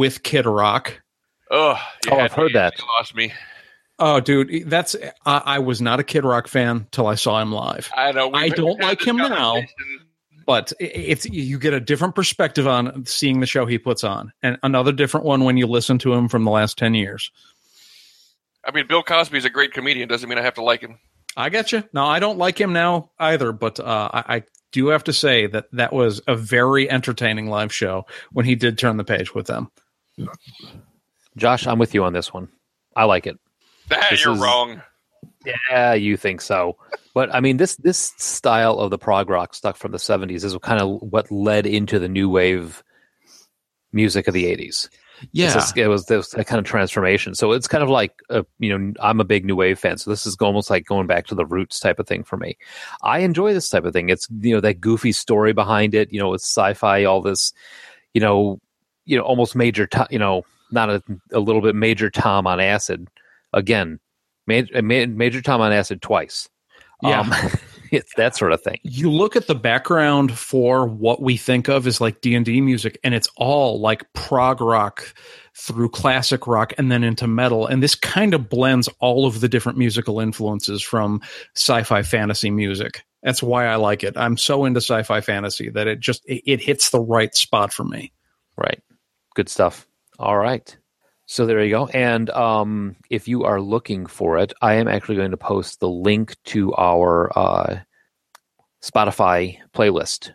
with Kid Rock. Oh, you Oh, I've heard me. that. You lost me. Oh, dude, that's I, I was not a Kid Rock fan till I saw him live. I know. I we've don't like him now, but i- it's you get a different perspective on seeing the show he puts on, and another different one when you listen to him from the last ten years. I mean, Bill Cosby is a great comedian. Doesn't mean I have to like him. I get you. No, I don't like him now either, but uh, I, I do have to say that that was a very entertaining live show when he did turn the page with them. Josh, I'm with you on this one. I like it. That This you're is- wrong. Yeah, you think so. But I mean this this style of the prog rock stuff from the 70s is kind of what led into the new wave music of the 80s. Yeah. It's just- it was this kind of transformation. So it's kind of like, a, you know, I'm a big new wave fan, so this is almost like going back to the roots type of thing for me. I enjoy this type of thing. It's you know that goofy story behind it. You know, it's sci-fi, all this, you know, you know, almost major, to, you know, not a, a little bit major Tom on acid. Again, major, major Tom on acid twice. Yeah. Um, it's that sort of thing. you look at the background for what we think of as like d&d music and it's all like prog rock through classic rock and then into metal and this kind of blends all of the different musical influences from sci-fi fantasy music that's why i like it i'm so into sci-fi fantasy that it just it, it hits the right spot for me Right. Good stuff. All right. So there you go. And um, if you are looking for it, I am actually going to post the link to our uh, Spotify playlist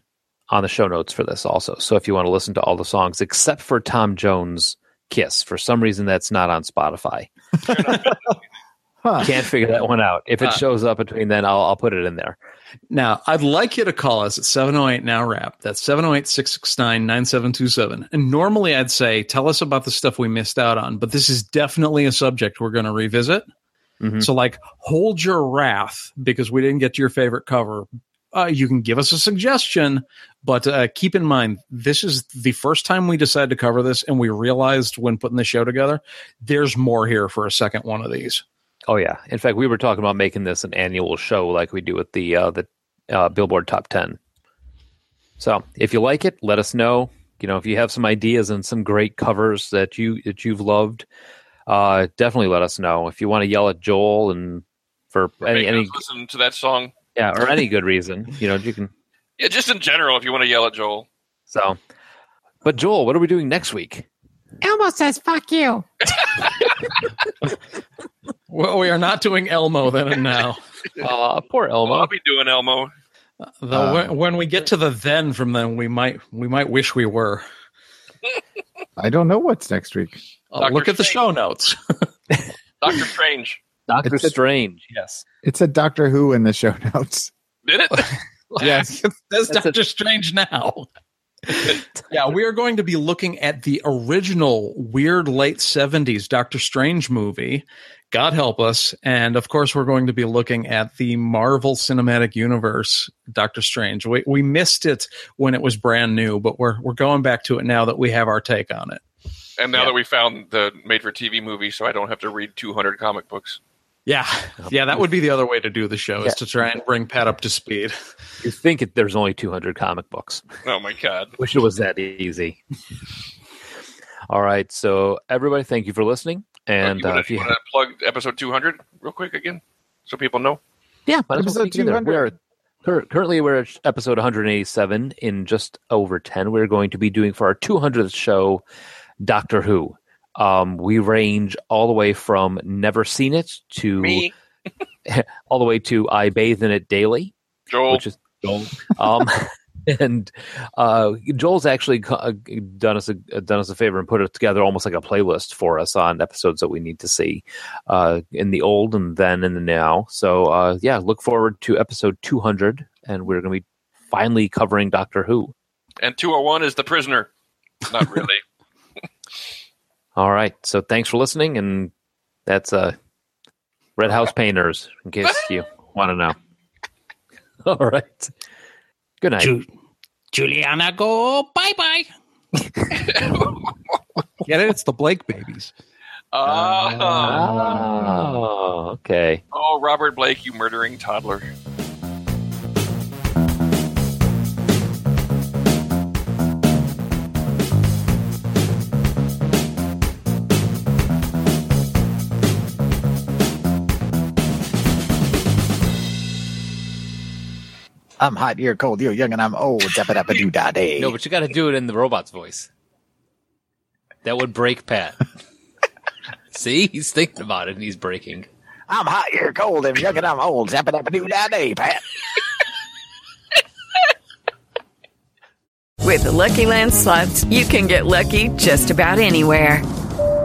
on the show notes for this also. So if you want to listen to all the songs except for Tom Jones' Kiss, for some reason that's not on Spotify. Can't figure that one out. If it Uh. shows up between then, I'll, I'll put it in there. Now, I'd like you to call us at 708 Now Rap. That's 708 669 9727. And normally I'd say, tell us about the stuff we missed out on, but this is definitely a subject we're going to revisit. So, like, hold your wrath because we didn't get to your favorite cover. Uh, you can give us a suggestion, but uh, keep in mind, this is the first time we decided to cover this, and we realized when putting the show together, there's more here for a second one of these. Oh yeah. In fact, we were talking about making this an annual show like we do with the uh, the uh, Billboard Top Ten. So if you like it, let us know. You know, if you have some ideas and some great covers that you that you've loved, uh, definitely let us know. If you want to yell at Joel and for any, any listen to that song. yeah or any good reason, you know, you can. Yeah, just in general, if you want to yell at Joel. So, but Joel, what are we doing next week? Elmo says, fuck you. Well, we are not doing Elmo then and now. Uh, poor Elmo. I'll be doing Elmo. Though when, when we get to the then from then, we might we might wish we were. I don't know what's next week. Uh, look at the show notes. Doctor Strange. Doctor It's a- Strange. Yes. It said Doctor Who in the show notes. Did it? Yes. That's Doctor Strange now. yeah, we are going to be looking at the original weird late 70s Doctor Strange movie. God help us. And of course, we're going to be looking at the Marvel Cinematic Universe Doctor Strange. We, we missed it when it was brand new, but we're, we're going back to it now that we have our take on it. And now that we found the made for TV movie, so I don't have to read 200 comic books. Yeah. Yeah, that would be the other way to do the show is to try and bring Pat up to speed. You think it, there's only 200 comic books. Oh my god. Wish it was that easy. All right. So, everybody, thank you for listening. And you uh, if you to plug episode 200 real quick again, so people know? Yeah, Might as well episode 200. We're cur- currently we're at episode 187 in just over 10. We're going to be doing for our 200th show Doctor Who. Um, we range all the way from never seen it to Me. all the way to I bathe in it daily, Joel. which is Joel. Um, and uh, Joel's actually uh, done us a done us a favor and put it together almost like a playlist for us on episodes that we need to see uh, in the old and then in the now. So uh, yeah, look forward to episode 200, and we're going to be finally covering Doctor Who. And 201 is the prisoner. Not really. All right, so thanks for listening, and that's uh, Red House Painters, in case you want to know. All right, good night. Ju- Juliana, go bye bye. Get it? It's the Blake babies. Ah. Oh, okay. oh, Robert Blake, you murdering toddler. I'm hot, you're cold, you're young, and I'm old. Zappa dappa doo da day. No, but you got to do it in the robot's voice. That would break Pat. See, he's thinking about it and he's breaking. I'm hot, you're cold, I'm young, and I'm old. Zappa dappa doo da day, Pat. With the Lucky Land slots, you can get lucky just about anywhere.